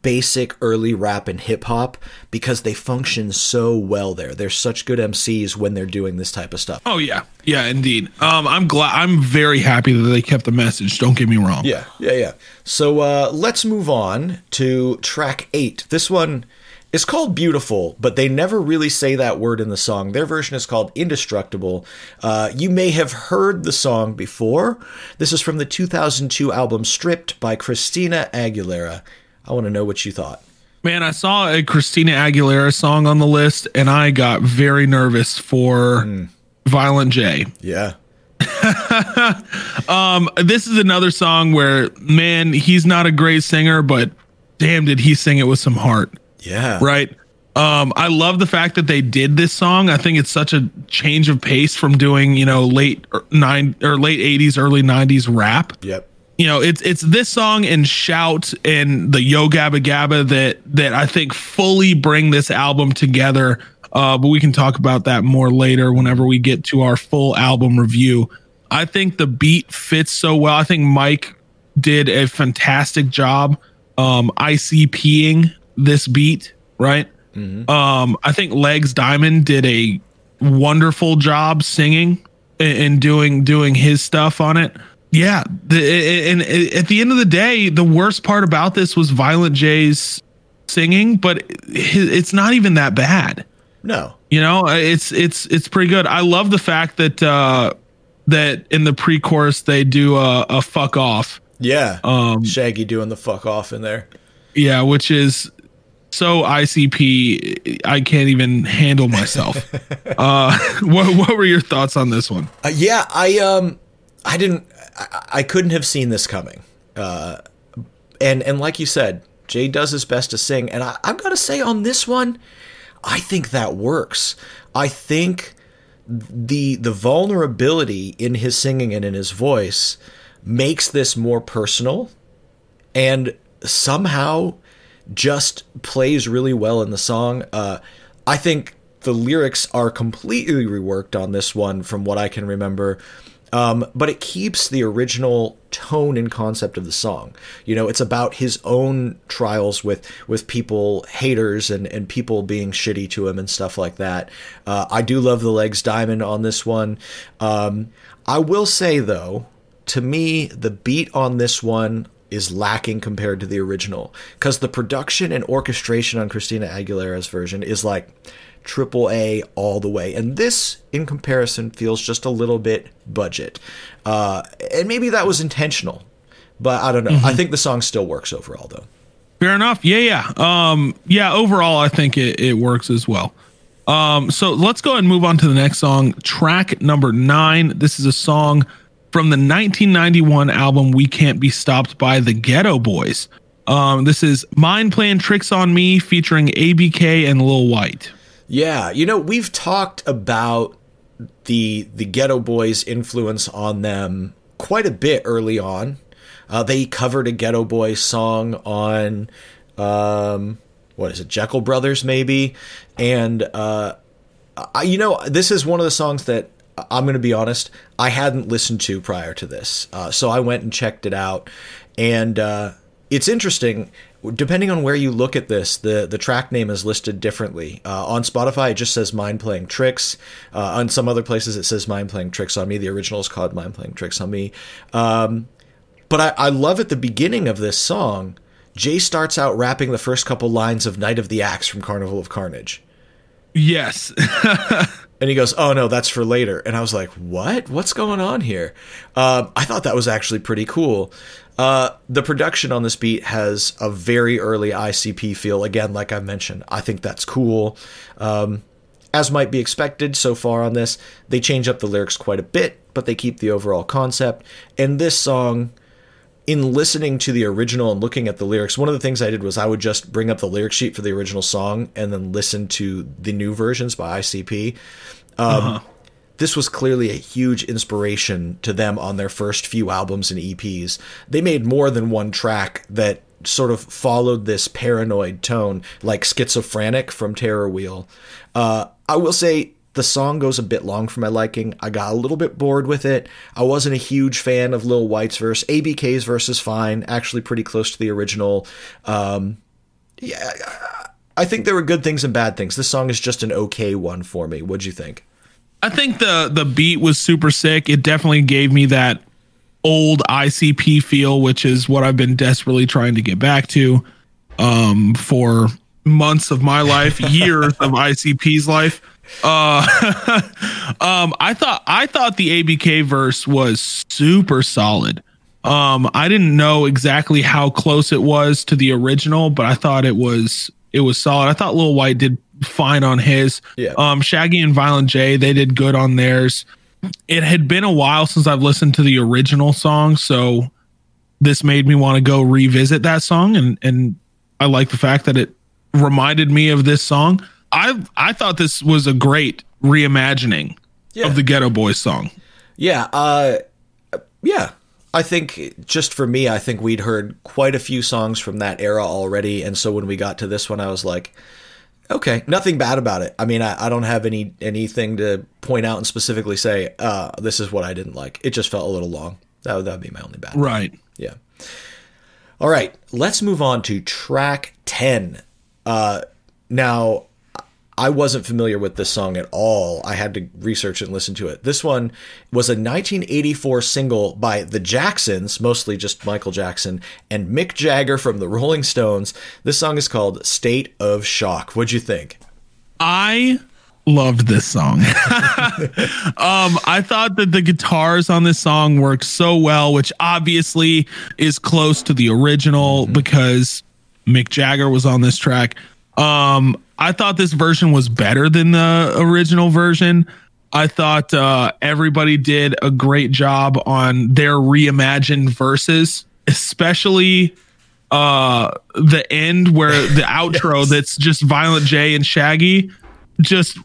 basic early rap and hip hop because they function so well there. They're such good MCs when they're doing this type of stuff. Oh yeah, yeah, indeed. Um, I'm glad. I'm very happy that they kept the message. Don't get me wrong. Yeah, yeah, yeah. So uh, let's move on to track eight. This one is called Beautiful, but they never really say that word in the song. Their version is called Indestructible. Uh, you may have heard the song before. This is from the 2002 album Stripped by Christina Aguilera. I want to know what you thought. Man, I saw a Christina Aguilera song on the list, and I got very nervous for Violent J. Yeah. <laughs> Um, this is another song where, man, he's not a great singer, but damn, did he sing it with some heart, Yeah. right? Um, I love the fact that they did this song. I think it's such a change of pace from doing, you know, late er, nine or late '80s, early '90s rap. Yep. you know it's it's this song and shout and the yo gabba gabba that that i think fully bring this album together uh but we can talk about that more later whenever we get to our full album review i think the beat fits so well i think mike did a fantastic job um icping this beat right um i think legs diamond did a wonderful job singing and, and doing doing his stuff on it yeah, the, and at the end of the day, the worst part about this was Violent J's singing, but it's not even that bad. No. You know, it's it's it's pretty good. I love the fact that uh that in the pre-chorus they do a, a fuck off. Yeah. Um, Shaggy doing the fuck off in there. Yeah, which is so ICP. I can't even handle myself. <laughs> uh, what what were your thoughts on this one? Uh, yeah, I um, I didn't, I, I couldn't have seen this coming. Uh, and and like you said, Jay does his best to sing, and I, I've got to say on this one, I think that works. I think the the vulnerability in his singing and in his voice makes this more personal, and somehow just plays really well in the song. Uh, I think the lyrics are completely reworked on this one, from what I can remember. Um, but it keeps the original tone and concept of the song. You know, it's about his own trials with with people, haters, and and people being shitty to him and stuff like that. Uh, I do love the legs diamond on this one. Um, I will say though, to me, the beat on this one is lacking compared to the original because the production and orchestration on Christina Aguilera's version is like triple A all the way. And this, in comparison, feels just a little bit budget. Uh, and maybe that was intentional, but I don't know. I think the song still works overall, though. Fair enough. Yeah, yeah. Um, yeah, overall I think it, it works as well. Um, so let's go ahead and move on to the next song, track number nine. This is a song from the 1991 album We Can't Be Stopped by the Geto Boys. Um, this is Mind Playing Tricks on Me featuring ABK and Lil Wyte. Yeah, you know, we've talked about the the Geto Boys influence on them quite a bit early on. Uh, they covered a Geto Boys song on um, what is it, Jeckel Brothers maybe, and uh, I, you know, this is one of the songs that I'm going to be honest, I hadn't listened to prior to this, uh, so I went and checked it out, and uh, it's interesting. Depending on where you look at this, the, the track name is listed differently. Uh, on Spotify, it just says Mind Playing Tricks. Uh, on some other places, it says Mind Playing Tricks on Me. The original is called Mind Playing Tricks on Me. Um, but I, I love at the beginning of this song, Jay starts out rapping the first couple lines of Night of the Axe from Carnival of Carnage. Yes. <laughs> And he goes, "Oh no, that's for later." And I was like, "What? What's going on here?" Uh, I thought that was actually pretty cool. Uh, the production on this beat has a very early ICP feel. Again, like I mentioned, I think that's cool. Um, as might be expected so far on this, they change up the lyrics quite a bit, but they keep the overall concept. And this song, in listening to the original and looking at the lyrics, one of the things I did was I would just bring up the lyric sheet for the original song and then listen to the new versions by ICP. Um, This was clearly a huge inspiration to them on their first few albums and EPs. They made more than one track that sort of followed this paranoid tone, like Schizophrenic from Terror Wheel. Uh, I will say the song goes a bit long for my liking. I got a little bit bored with it. I wasn't a huge fan of Lil Wyte's verse. ABK's verse is fine, actually pretty close to the original. Um, yeah, I think there were good things and bad things. This song is just an okay one for me. What'd you think? I think the the beat was super sick. It definitely gave me that old ICP feel, which is what I've been desperately trying to get back to um, for months of my life, <laughs> years of ICP's life. Uh, <laughs> um, I thought I thought the ABK verse was super solid. Um, I didn't know exactly how close it was to the original, but I thought it was it was solid. I thought Lil Wyte did fine on his. Yeah. Um, Shaggy and Violent J they did good on theirs. It had been a while since I've listened to the original song, so this made me want to go revisit that song, and and I like the fact that it reminded me of this song. I I thought this was a great reimagining Yeah. of the Geto Boys song. Yeah, uh, yeah. I think just for me, I think we'd heard quite a few songs from that era already, and so when we got to this one, I was like, okay, nothing bad about it. I mean, I, I don't have any anything to point out and specifically say, uh, this is what I didn't like. It just felt a little long. That would that would be my only bad. Right. Yeah. All right, let's move on to track 10. Uh, now, I wasn't familiar with this song at all. I had to research and listen to it. This one was a 1984 single by the Jacksons, mostly just Michael Jackson, and Mick Jagger from the Rolling Stones. This song is called State of Shock. What'd you think? I loved this song. <laughs> um, I thought that the guitars on this song worked so well, which obviously is close to the original because Mick Jagger was on this track. Um, I thought this version was better than the original version. I thought uh, everybody did a great job on their reimagined verses, especially uh the end where the <laughs> outro that's just Violent J and Shaggy just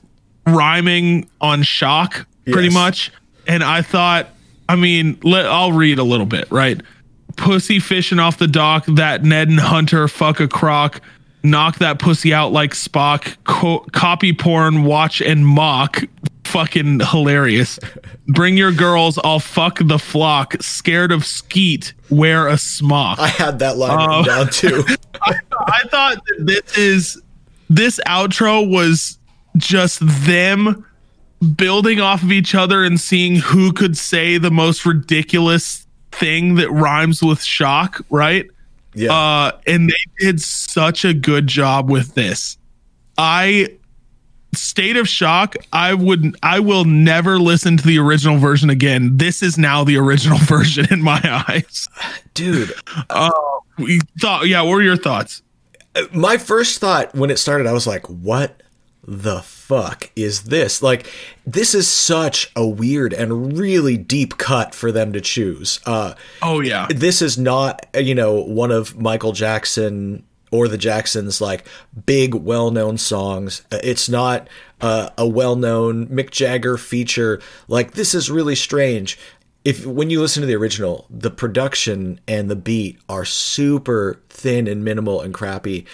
rhyming on shock pretty Yes. much. And I thought, I mean, let I'll read a little bit, right? Pussy fishing off the dock, that Ned and Hunter fuck a croc, knock that pussy out like Spock, co- copy porn, watch and mock. Fucking hilarious. Bring your girls, I'll fuck the flock. Scared of skeet, wear a smock. I had that line written oh. down too. <laughs> I thought this is this outro was just them building off of each other and seeing who could say the most ridiculous thing that rhymes with shock, right? Yeah. Uh and they did such a good job with this. I state of shock i would i will never listen to the original version again this is now the original <laughs> version in my eyes Dude, Oh, we thought yeah what were your thoughts my first thought when it started, I was like, what the fuck is this? Like, this is such a weird and really deep cut for them to choose. Uh, oh yeah this is not, you know, one of Michael Jackson or the Jacksons' like big, well known songs. Uh, It's not uh, a well known Mick Jagger feature. Like, this is really strange. If when you listen to the original, the production and the beat are super thin and minimal and crappy.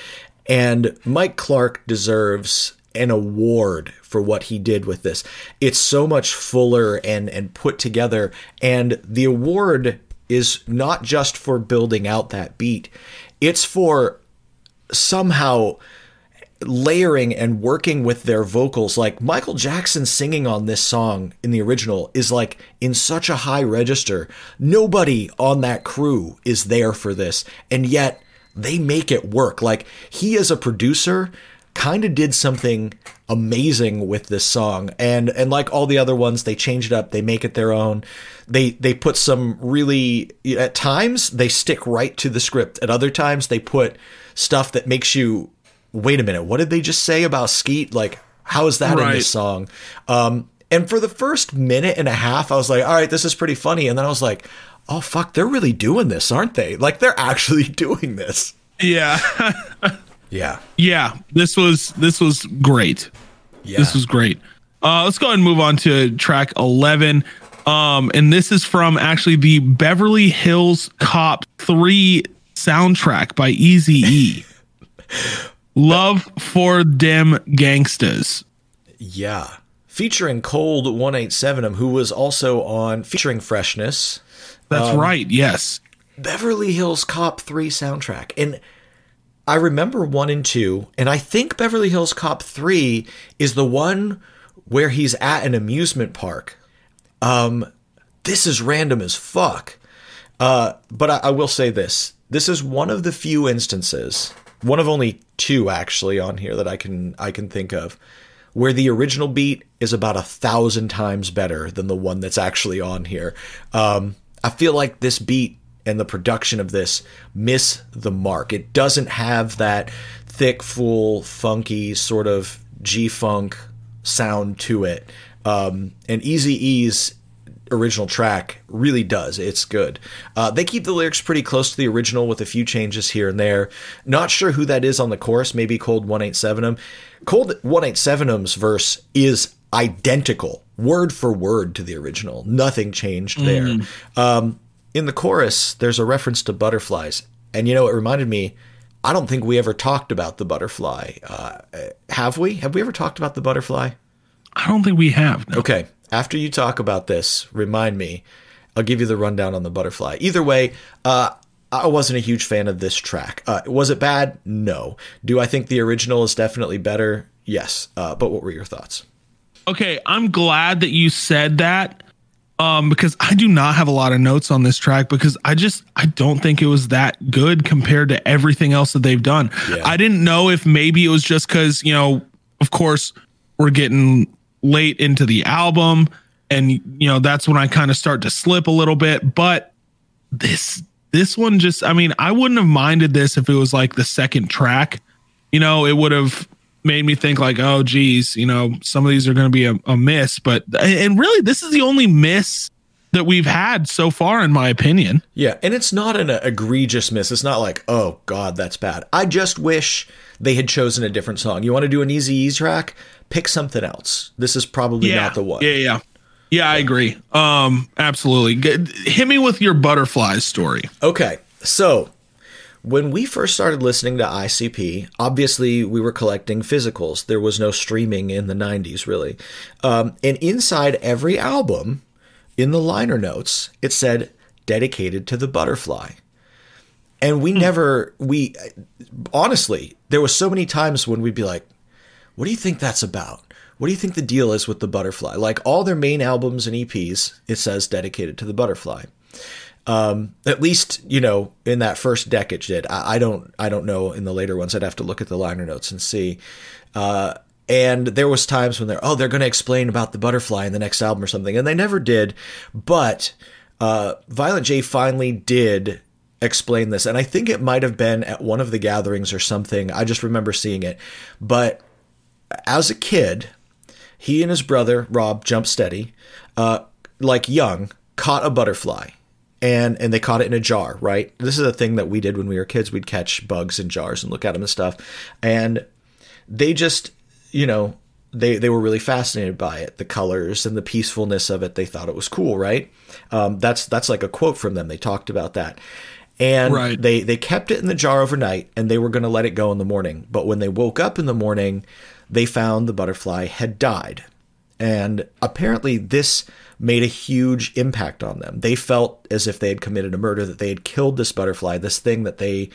And Mike Clark deserves an award for what he did with this. It's so much fuller and and put together and the award is not just for building out that beat. It's for somehow layering and working with their vocals like Michael Jackson singing on this song in the original is like in such a high register nobody on that crew is there for this and yet they make it work. Like he is a producer kind of did something amazing with this song. And and like all the other ones they change it up they make it their own. They they put some really at times they stick right to the script. At other times they put stuff that makes you wait a minute what did they just say about skeet? Like how is that in Right. this song? Um and for the first minute and a half i was like all right this is pretty funny. And then i was like oh fuck they're really doing this aren't they? Like they're <laughs> actually doing this. Yeah. <laughs> yeah yeah. This was this was great. yeah This was great. Uh, let's go ahead and move on to track 11. Um, and this is from actually the Beverly Hills Cop 3 soundtrack by Easy E. <laughs> Love for Dem Gangstas. Yeah. Featuring Cold 187, who was also on featuring Freshness, That's Um, right. Yes. Beverly Hills Cop 3 soundtrack. And I remember 1 and 2, and I think Beverly Hills Cop 3 is the one where he's at an amusement park. Um this is random as fuck. Uh but I, I will say this. This is one of the few instances, one of only two actually on here that I can I can think of where the original beat is about a thousand times better than the one that's actually on here. Um, I feel like this beat and the production of this miss the mark. It doesn't have that thick, full, funky sort of G funk sound to it. Um, and Eazy-E's original track really does. It's good. Uh, they keep the lyrics pretty close to the original with a few changes here and there. Not sure who that is on the chorus. Maybe Cold One Eight Seven M. Cold One Eight Seven M's verse is identical, word for word to the original. Nothing changed there. Um, in the chorus, there's a reference to butterflies. And you know, it reminded me. I don't think we ever talked about the butterfly. Uh, have we? Have we ever talked about the butterfly? I don't think we have. No. Okay. After you talk about this, remind me. I'll give you the rundown on the butterfly. Either way, uh, I wasn't a huge fan of this track. Uh, was it bad? No. Do I think the original is definitely better? Yes. Uh, but what were your thoughts? Okay, I'm glad that you said that. Um, because I do not have a lot of notes on this track because I just I don't think it was that good compared to everything else that they've done. Yeah. I didn't know if maybe it was just because, you know, of course, we're getting late into the album and you know, that's when I kind of start to slip a little bit. But this this one just I mean, I wouldn't have minded this if it was like the second track. You know, it would have made me think like, oh geez, you know, some of these are gonna be a, a miss. But and really this is the only miss that we've had so far, in my opinion. Yeah, and it's not an egregious miss. It's not like, oh God, that's bad. I just wish they had chosen a different song. You want to do an Easy E track? Pick something else. This is probably yeah, not the one. Yeah, yeah. Yeah, I agree. Um, absolutely. Hit me with your butterflies story. Okay, so when we first started listening to ICP, obviously we were collecting physicals. There was no streaming in the 90s, really. Um, and inside every album, in the liner notes, it said dedicated to the butterfly. And we never, we honestly, there was so many times when we'd be like, what do you think that's about? What do you think the deal is with the butterfly? Like all their main albums and EPs, it says dedicated to the butterfly Um, at least you know in that first deck it did. I, I don't I don't know in the later ones. I'd have to look at the liner notes and see. Uh, and there was times when they're oh they're going to explain about the butterfly in the next album or something, and they never did. But uh, Violent J finally did explain this, and I think it might have been at one of the gatherings or something. I just remember seeing it. But as a kid, he and his brother Rob Jump Steady, uh, like young, caught a butterfly, and and they caught it in a jar. Right. This is a thing that we did when we were kids. We'd catch bugs in jars and look at them and stuff, and they just, you know, they they were really fascinated by it, the colors and the peacefulness of it. They thought it was cool. Right. Um, that's that's like a quote from them. They talked about that. And Right. they they kept it in the jar overnight and they were going to let it go in the morning. But when they woke up in the morning, they found the butterfly had died. And apparently, this made a huge impact on them. They felt as if they had committed a murder, that they had killed this butterfly, this thing that they,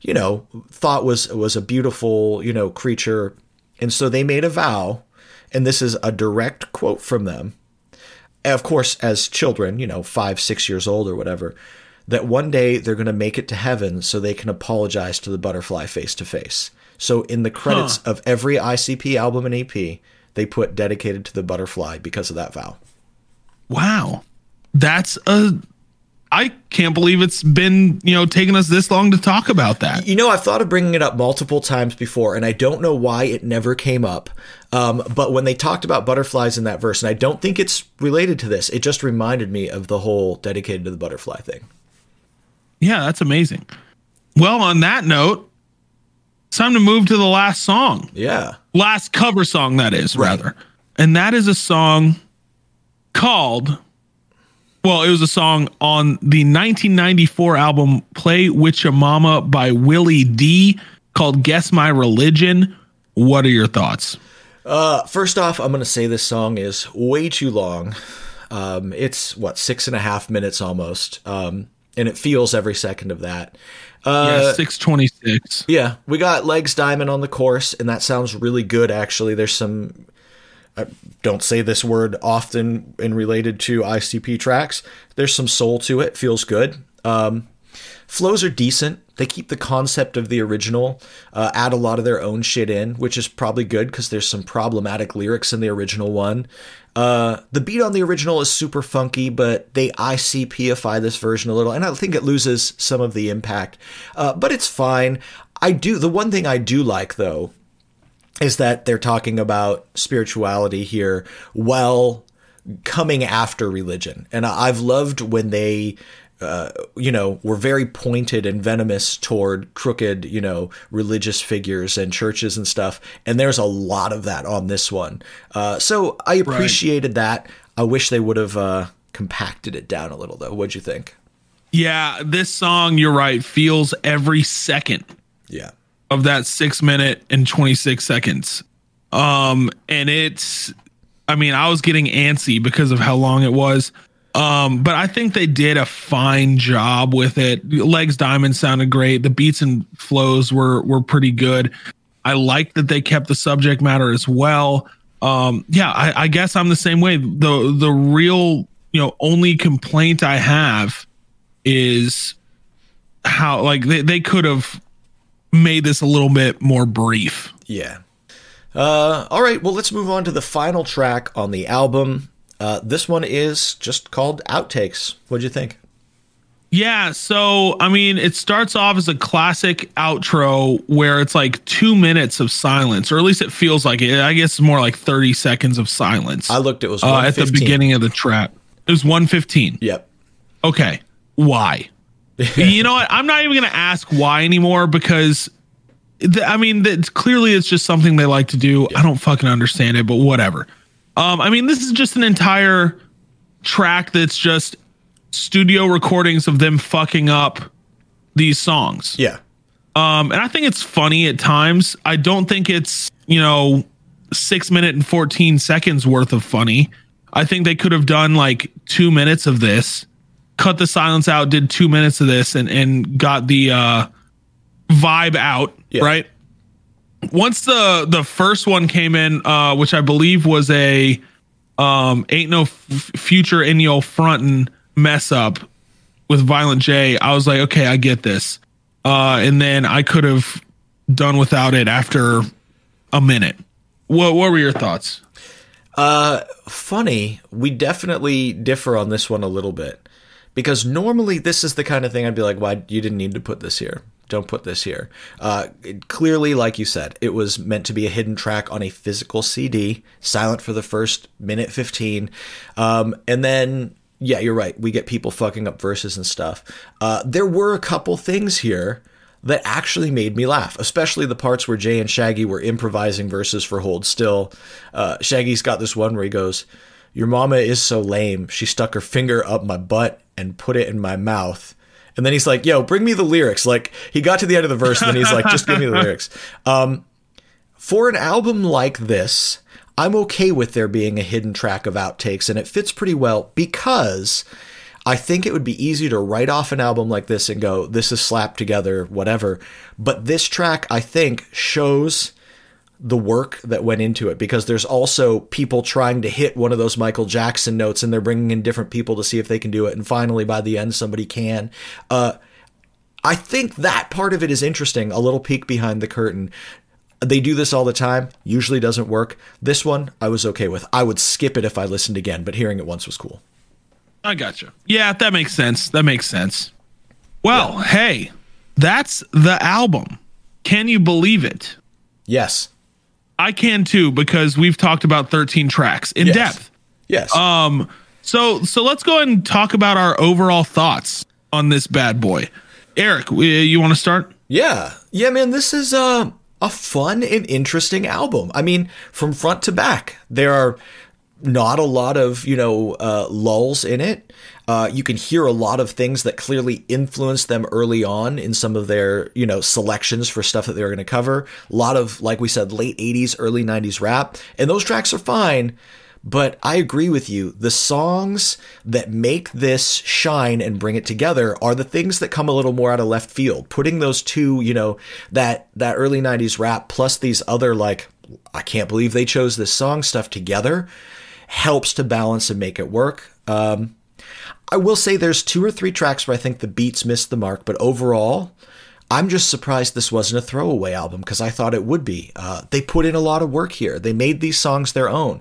you know, thought was was a beautiful, you know, creature. And so they made a vow, and this is a direct quote from them. Of course, as children, you know, five, six years old or whatever, that one day they're going to make it to heaven so they can apologize to the butterfly face to face. So in the credits of every ICP album and EP, they put dedicated to the butterfly because of that vow. Wow. That's a I can't believe it's been, you know, taking us this long to talk about that. You know, I've thought of bringing it up multiple times before, and I don't know why it never came up. Um, but when they talked about butterflies in that verse, and I don't think it's related to this, it just reminded me of the whole dedicated to the butterfly thing. Yeah, that's amazing. Well, on that note, it's time to move to the last song. Yeah. Last cover song, that is, rather. And that is a song called, well, it was a song on the 1994 album Play Your Mama by Willie D called Guess My Religion. What are your thoughts? Uh, first off, I'm going to say this song is way too long. Um, it's what six and a half minutes almost, um, and it feels every second of that. Uh, yeah, 626. Yeah, we got Legs Diamond on the course, and that sounds really good. Actually, there's some. I don't say this word often in related to ICP tracks. There's some soul to it. Feels good. Um, flows are decent. They keep the concept of the original, uh, add a lot of their own shit in, which is probably good because there's some problematic lyrics in the original one. Uh, the beat on the original is super funky, but they ICPify this version a little, and I think it loses some of the impact. Uh, but it's fine. I do the one thing I do like though is that they're talking about spirituality here while coming after religion, and I've loved when they uh, you know, were very pointed and venomous toward crooked, you know, religious figures and churches and stuff. And there's a lot of that on this one. Uh, so I appreciated that. I wish they would have uh, compacted it down a little, though. What'd you think? Yeah, this song, you're right, feels every second Yeah. Of that six minute and 26 seconds. Um, and it's, I mean, I was getting antsy because of how long it was. Um, but I think they did a fine job with it. Legs Diamond sounded great. The beats and flows were were pretty good. I like that they kept the subject matter as well. Um, yeah, I, I guess I'm the same way. The the real you know only complaint I have is how like they, they could have made this a little bit more brief. Yeah. Uh, all right. Well, let's move on to the final track on the album. Uh, this one is just called Outtakes. What'd you think? Yeah, so I mean, it starts off as a classic outro where it's like two minutes of silence, or at least it feels like it. I guess it's more like 30 seconds of silence I looked. It was uh, at the beginning of the track. It was 115. Yep. Okay, why? You know what? I'm not even going to ask why anymore because I mean, clearly it's just something they like to do. I don't fucking understand it, but whatever. Um, I mean, this is just an entire track that's just studio recordings of them fucking up these songs. Yeah. Um, and I think it's funny at times. I don't think it's, you know, six minute and 14 seconds worth of funny. I think they could have done like two minutes of this, cut the silence out, did two minutes of this, and, and got the uh, vibe out, Yeah. right? Once the the first one came in, uh, which I believe was a um, ain't no f- future in your frontin' mess up with Violent J, I was like, okay, I get this. Uh, and then I could have done without it after a minute. What what were your thoughts? Uh, funny, we definitely differ on this one a little bit because normally this is the kind of thing I'd be like, why you didn't need to put this here. Don't put this here. Uh, it- clearly, like you said, it was meant to be a hidden track on a physical CD, silent for the first minute 15. Um, and then, yeah, you're right. We get people fucking up verses and stuff. Uh, there were a couple things here that actually made me laugh, especially the parts where Jay and Shaggy were improvising verses for Hold Still. Uh, Shaggy's got this one where he goes, Your mama is so lame. She stuck her finger up my butt and put it in my mouth. And then he's like, Yo, bring me the lyrics. Like, he got to the end of the verse and then he's like, Just give me the lyrics. Um, for an album like this, I'm okay with there being a hidden track of outtakes, and it fits pretty well because I think it would be easy to write off an album like this and go, this is slapped together, whatever. But this track, I think, shows the work that went into it because there's also people trying to hit one of those Michael Jackson notes and they're bringing in different people to see if they can do it. And finally, by the end, somebody can. Uh, I think that part of it is interesting. A little peek behind the curtain. They do this all the time. Usually doesn't work. This one I was okay with. I would skip it if I listened again, but hearing it once was cool. I gotcha. Yeah, that makes sense. That makes sense. Well, hey, that's the album. Can you believe it? Yes. I can too because we've talked about 13 tracks in Yes. depth. Yes. Um so so let's go ahead and talk about our overall thoughts on this bad boy. Eric, you want to start? Yeah. Yeah, man, this is a a fun and interesting album. I mean, from front to back, there are not a lot of, you know, uh, lulls in it. Uh, you can hear a lot of things that clearly influenced them early on in some of their, you know, selections for stuff that they were going to cover. A lot of, like we said, late 80s, early 90s rap. And those tracks are fine. But I agree with you. The songs that make this shine and bring it together are the things that come a little more out of left field. Putting those two, you know, that that early 90s rap plus these other like I can't believe they chose this song stuff together helps to balance and make it work. Um I will say there's two or three tracks where I think the beats missed the mark, but overall, I'm just surprised this wasn't a throwaway album because I thought it would be. Uh, they put in a lot of work here. They made these songs their own.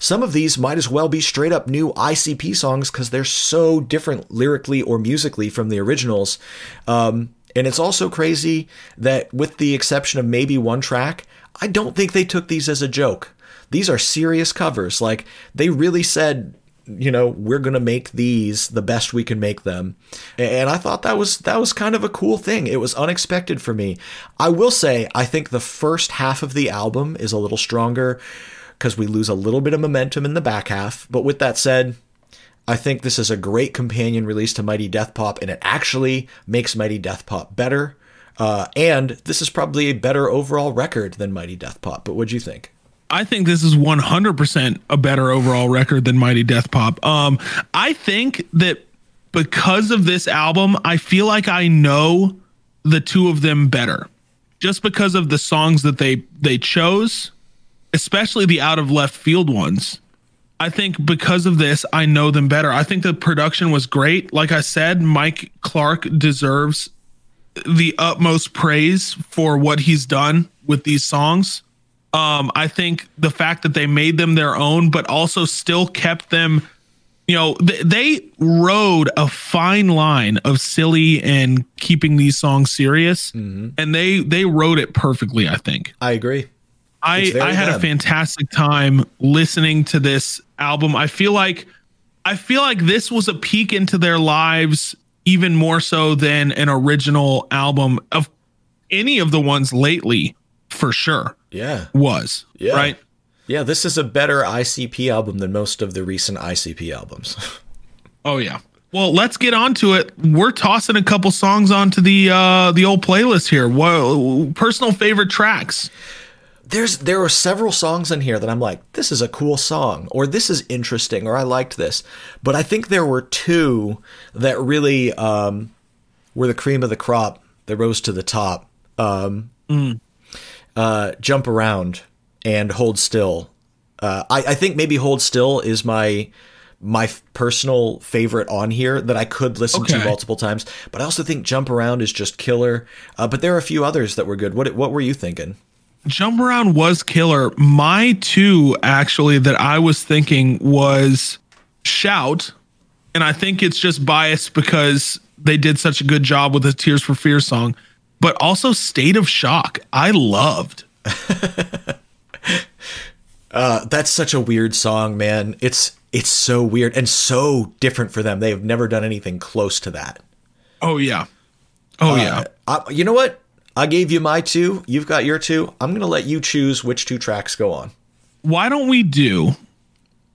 Some of these might as well be straight up new ICP songs because they're so different lyrically or musically from the originals. Um, and it's also crazy that, with the exception of maybe one track, I don't think they took these as a joke. These are serious covers. Like, they really said, you know we're going to make these the best we can make them and i thought that was that was kind of a cool thing it was unexpected for me i will say i think the first half of the album is a little stronger because we lose a little bit of momentum in the back half but with that said I think this is a great companion release to Mighty Death Pop, and it actually makes Mighty Death Pop better. Uh, and this is probably a better overall record than Mighty Death Pop. But what'd you think? I think this is 100% a better overall record than Mighty Death Pop. Um, I think that because of this album, I feel like I know the two of them better, just because of the songs that they they chose, especially the out of left field ones. I think because of this, I know them better. I think the production was great. Like I said, Mike Clark deserves the utmost praise for what he's done with these songs. Um, I think the fact that they made them their own, but also still kept them, you know, th- they rode a fine line of silly and keeping these songs serious, and they they wrote it perfectly. I think. I agree. I I had a fantastic time listening to this album. I feel like I feel like this was a peek into their lives even more so than an original album of any of the ones lately for sure Yeah. was. Yeah. Right? Yeah, this is a better ICP album than most of the recent ICP albums. <laughs> Oh yeah. Well, let's get on to it. We're tossing a couple songs onto the uh the old playlist here. Whoa, personal favorite tracks. There's there are several songs in here that I'm like, this is a cool song, or this is interesting, or I liked this. But I think there were two that really um, were the cream of the crop that rose to the top. Um, uh, Jump around and hold still. Uh, I, I think maybe hold still is my my f- personal favorite on here that I could listen to multiple times. But I also think Jump Around is just killer. Uh, but there are a few others that were good. What what were you thinking? Jump Around was killer. My two actually that I was thinking was Shout, and I think it's just biased because they did such a good job with the Tears for Fear song, but also State of Shock. I loved. <laughs> Uh, that's such a weird song, man. It's it's so weird and so different for them. They have never done anything close to that. Oh yeah. Oh yeah. Uh, I, you know what? I gave you my two. You've got your two. I'm gonna let you choose which two tracks go on. Why don't we do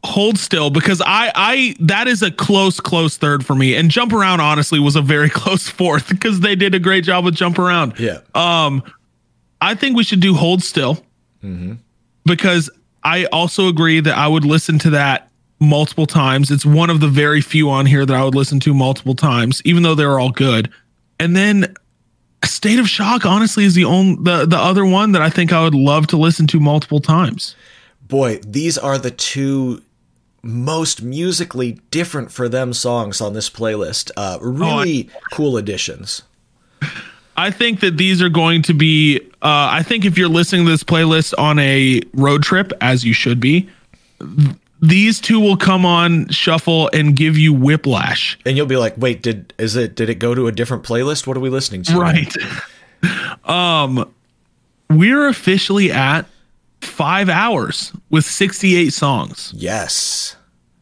Hold Still because I I that is a close close third for me and Jump Around honestly was a very <laughs> close fourth because they did a great job with Jump Around. Yeah. Um, I think we should do Hold Still because I also agree that I would listen to that multiple times. It's one of the very few on here that I would listen to multiple times, even though they're all good. And then State of Shock, honestly, is the only the the other one that I think I would love to listen to multiple times. Boy, these are the two most musically different for them songs on this playlist. Uh, really cool additions. I think that these are going to be. Uh, I think if you're listening to this playlist on a road trip, as you should be, th- these two will come on shuffle and give you whiplash. And you'll be like, "Wait, did is it did it go to a different playlist? What are we listening to?" Right. <laughs> um, we're officially at five hours with 68 songs, Yes.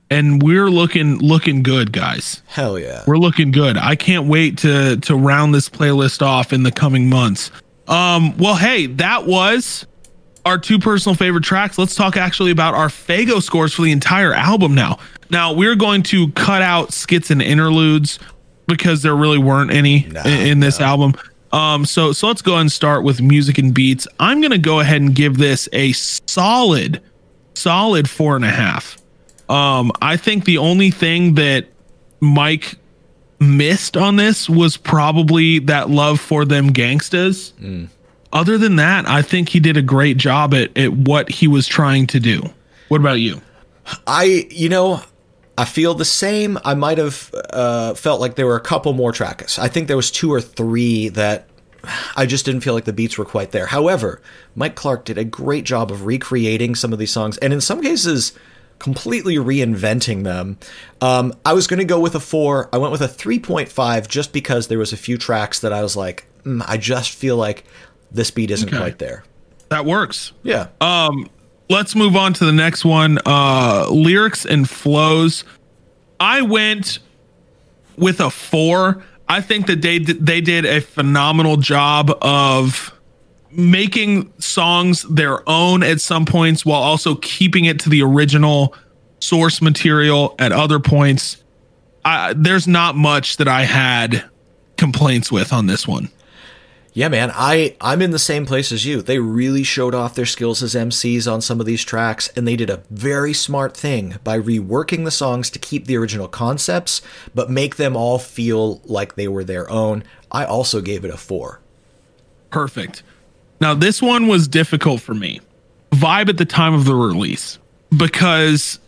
and we're looking looking good, guys. Hell yeah. We're looking good. I can't wait to to round this playlist off in the coming months. Um, well, hey, that was our two personal favorite tracks. Let's talk actually about our Faygo scores for the entire album now. Now we're going to cut out skits and interludes because there really weren't any No, in, in this album. Um, so so let's go ahead and start with music and beats. I'm gonna go ahead and give this a solid, solid four and a half. Um, I think the only thing that Mike missed on this was probably that love for them gangstas. Other than that, I think he did a great job at, at what he was trying to do. What about you? I, you know, I feel the same. I might have uh, felt like there were a couple more tracks. I think there was two or three that I just didn't feel like the beats were quite there. However, Mike Clark did a great job of recreating some of these songs, and in some cases, completely reinventing them. Um, I was going to go with a four. I went with a three point five just because there was a few tracks that I was like, mm, I just feel like this beat isn't Okay. quite there. That works. Yeah. Um, let's move on to the next one. Uh, lyrics and flows. I went with a four. I think that they they did a phenomenal job of making songs their own at some points while also keeping it to the original source material at other points. I, there's not much that I had complaints with on this one. Yeah, man, I I'm in the same place as you. They really showed off their skills as MCs on some of these tracks, and they did a very smart thing by reworking the songs to keep the original concepts, but make them all feel like they were their own. I also gave it a four. Perfect. Now this one was difficult for me. Vibe at the time of the release because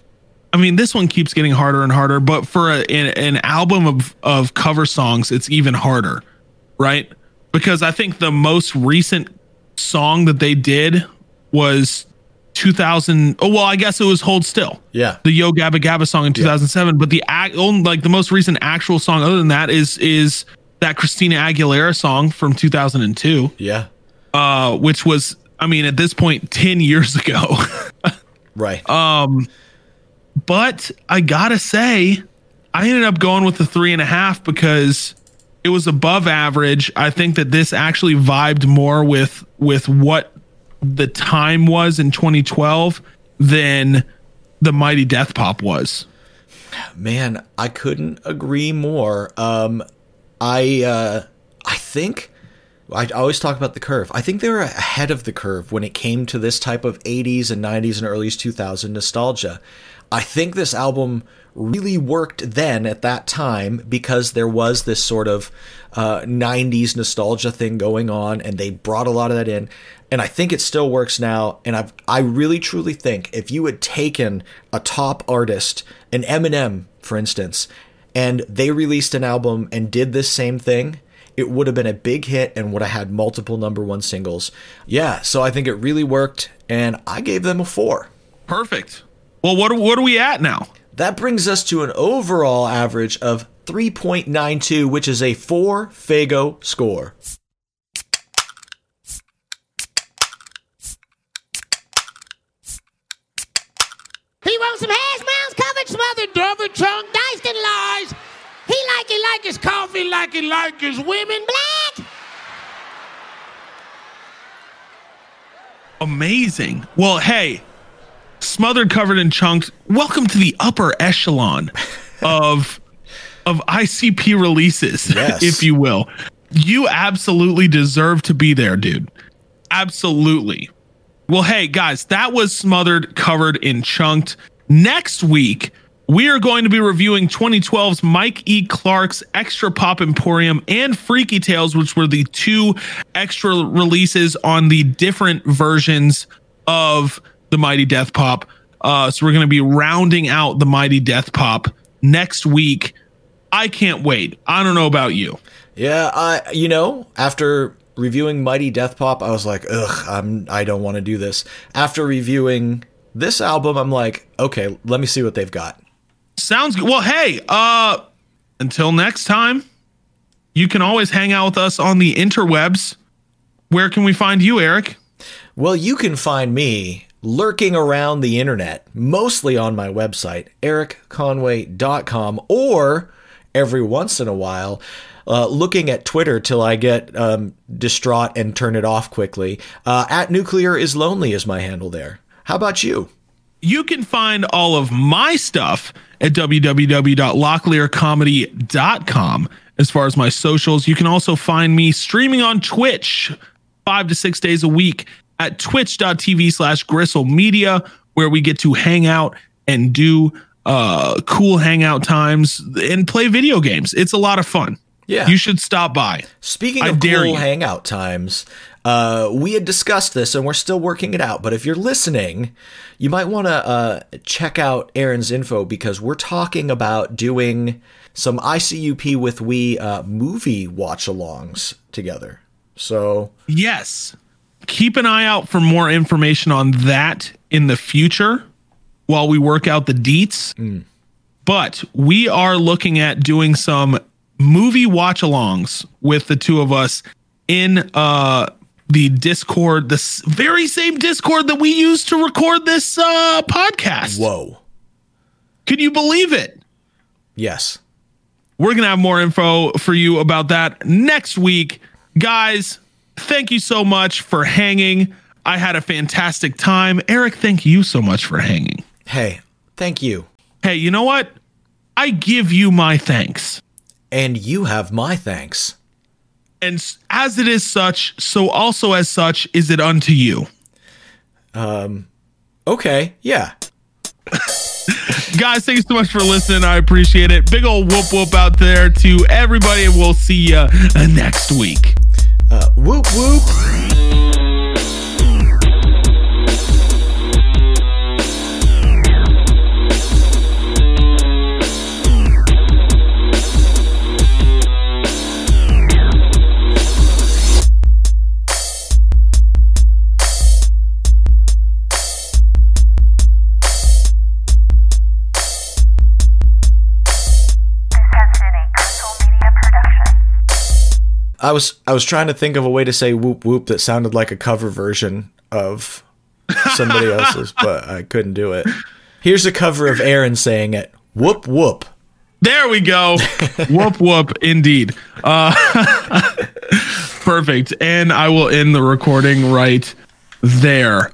I mean this one keeps getting harder and harder, but for a, an, an album of of cover songs it's even harder, right? Because I think the most recent song that they did was 2000 oh well I guess it was Hold Still. Yeah. The Yo Gabba Gabba song in 2007, but the act, only like the most recent actual song other than that is is that Christina Aguilera song from 2002 Yeah. uh, which was, I mean, at this point, 10 years ago. <laughs> Right. Um but I gotta say, I ended up going with the three and a half because it was above average. I think that this actually vibed more with with what the time was in 2012 than the Mighty Death Pop was. Man, I couldn't agree more. Um, I uh, I think I always talk about the curve. I think they were ahead of the curve when it came to this type of 80s and 90s and early 2000 nostalgia. I think this album really worked then at that time because there was this sort of uh, 90s nostalgia thing going on, and they brought a lot of that in. And I think it still works now. And I I really truly think if you had taken a top artist, an Eminem, for instance, and they released an album and did this same thing, it would have been a big hit and would have had multiple number one singles. Yeah, so I think it really worked, and I gave them a four. Perfect. Well, what what are we at now? That brings us to an overall average of 3.92, which is a four Faygo score. He wants some hash browns covered, smothered, double tongue, diced and lies. He like it like his coffee, like it like his women black. Amazing. Well, hey, smothered, covered in chunks. Welcome to the upper echelon of of ICP releases, Yes. if you will. You absolutely deserve to be there, dude. Absolutely. Well, hey guys, that was smothered, covered in chunked. Next week we are going to be reviewing 2012's Mike E. Clark's Extra Pop Emporium and Freaky Tales, which were the two extra releases on the different versions of the Mighty Death Pop. Uh, so we're going to be rounding out the Mighty Death Pop next week. I can't wait. I don't know about you. Yeah, I you know, after reviewing Mighty Death Pop, I was like, ugh, I'm I don't want to do this. After reviewing this album, I'm like, okay, let me see what they've got. Sounds good. Well, hey, uh until next time, you can always hang out with us on the interwebs. Where can we find you, Eric? Well, you can find me lurking around the internet, mostly on my website, ericconway.com, or every once in a while, uh, looking at Twitter till I get um, distraught and turn it off quickly. Uh, at Nuclear is Lonely is my handle there. How about you? You can find all of my stuff at www.locklearcomedy.com. As far as my socials, you can also find me streaming on Twitch five to six days a week at twitch.tv slash gristle media, where we get to hang out and do uh, cool hangout times and play video games. It's a lot of fun. Yeah. You should stop by. Speaking I of cool you. hangout times, uh, we had discussed this and we're still working it out. But if you're listening, you might want to uh, check out Aaron's info because we're talking about doing some ICUP with we uh, movie watch alongs together. So Yes. Keep an eye out for more information on that in the future while we work out the deets. But we are looking at doing some movie watch alongs with the two of us in uh the Discord, the very same Discord that we used to record this uh podcast. whoa, Can you believe it? yes, We're going to have more info for you about that next week. Guys, thank you so much for hanging. I had a fantastic time. Eric, thank you so much for hanging. hey, thank you, Hey, you know what? I give you my thanks. and you have my thanks. And as it is such, so also as such is it unto you. Um, okay, yeah. <laughs> Guys, thank you so much for listening. I appreciate it. Big old whoop whoop out there to everybody. and We'll see you next week. Uh, whoop whoop. I was I was trying to think of a way to say whoop whoop that sounded like a cover version of somebody <laughs> else's, but I couldn't do it. Here's a cover of Aaron saying it. Whoop whoop. There we go. <laughs> whoop whoop indeed. Uh <laughs> perfect. And I will end the recording right there.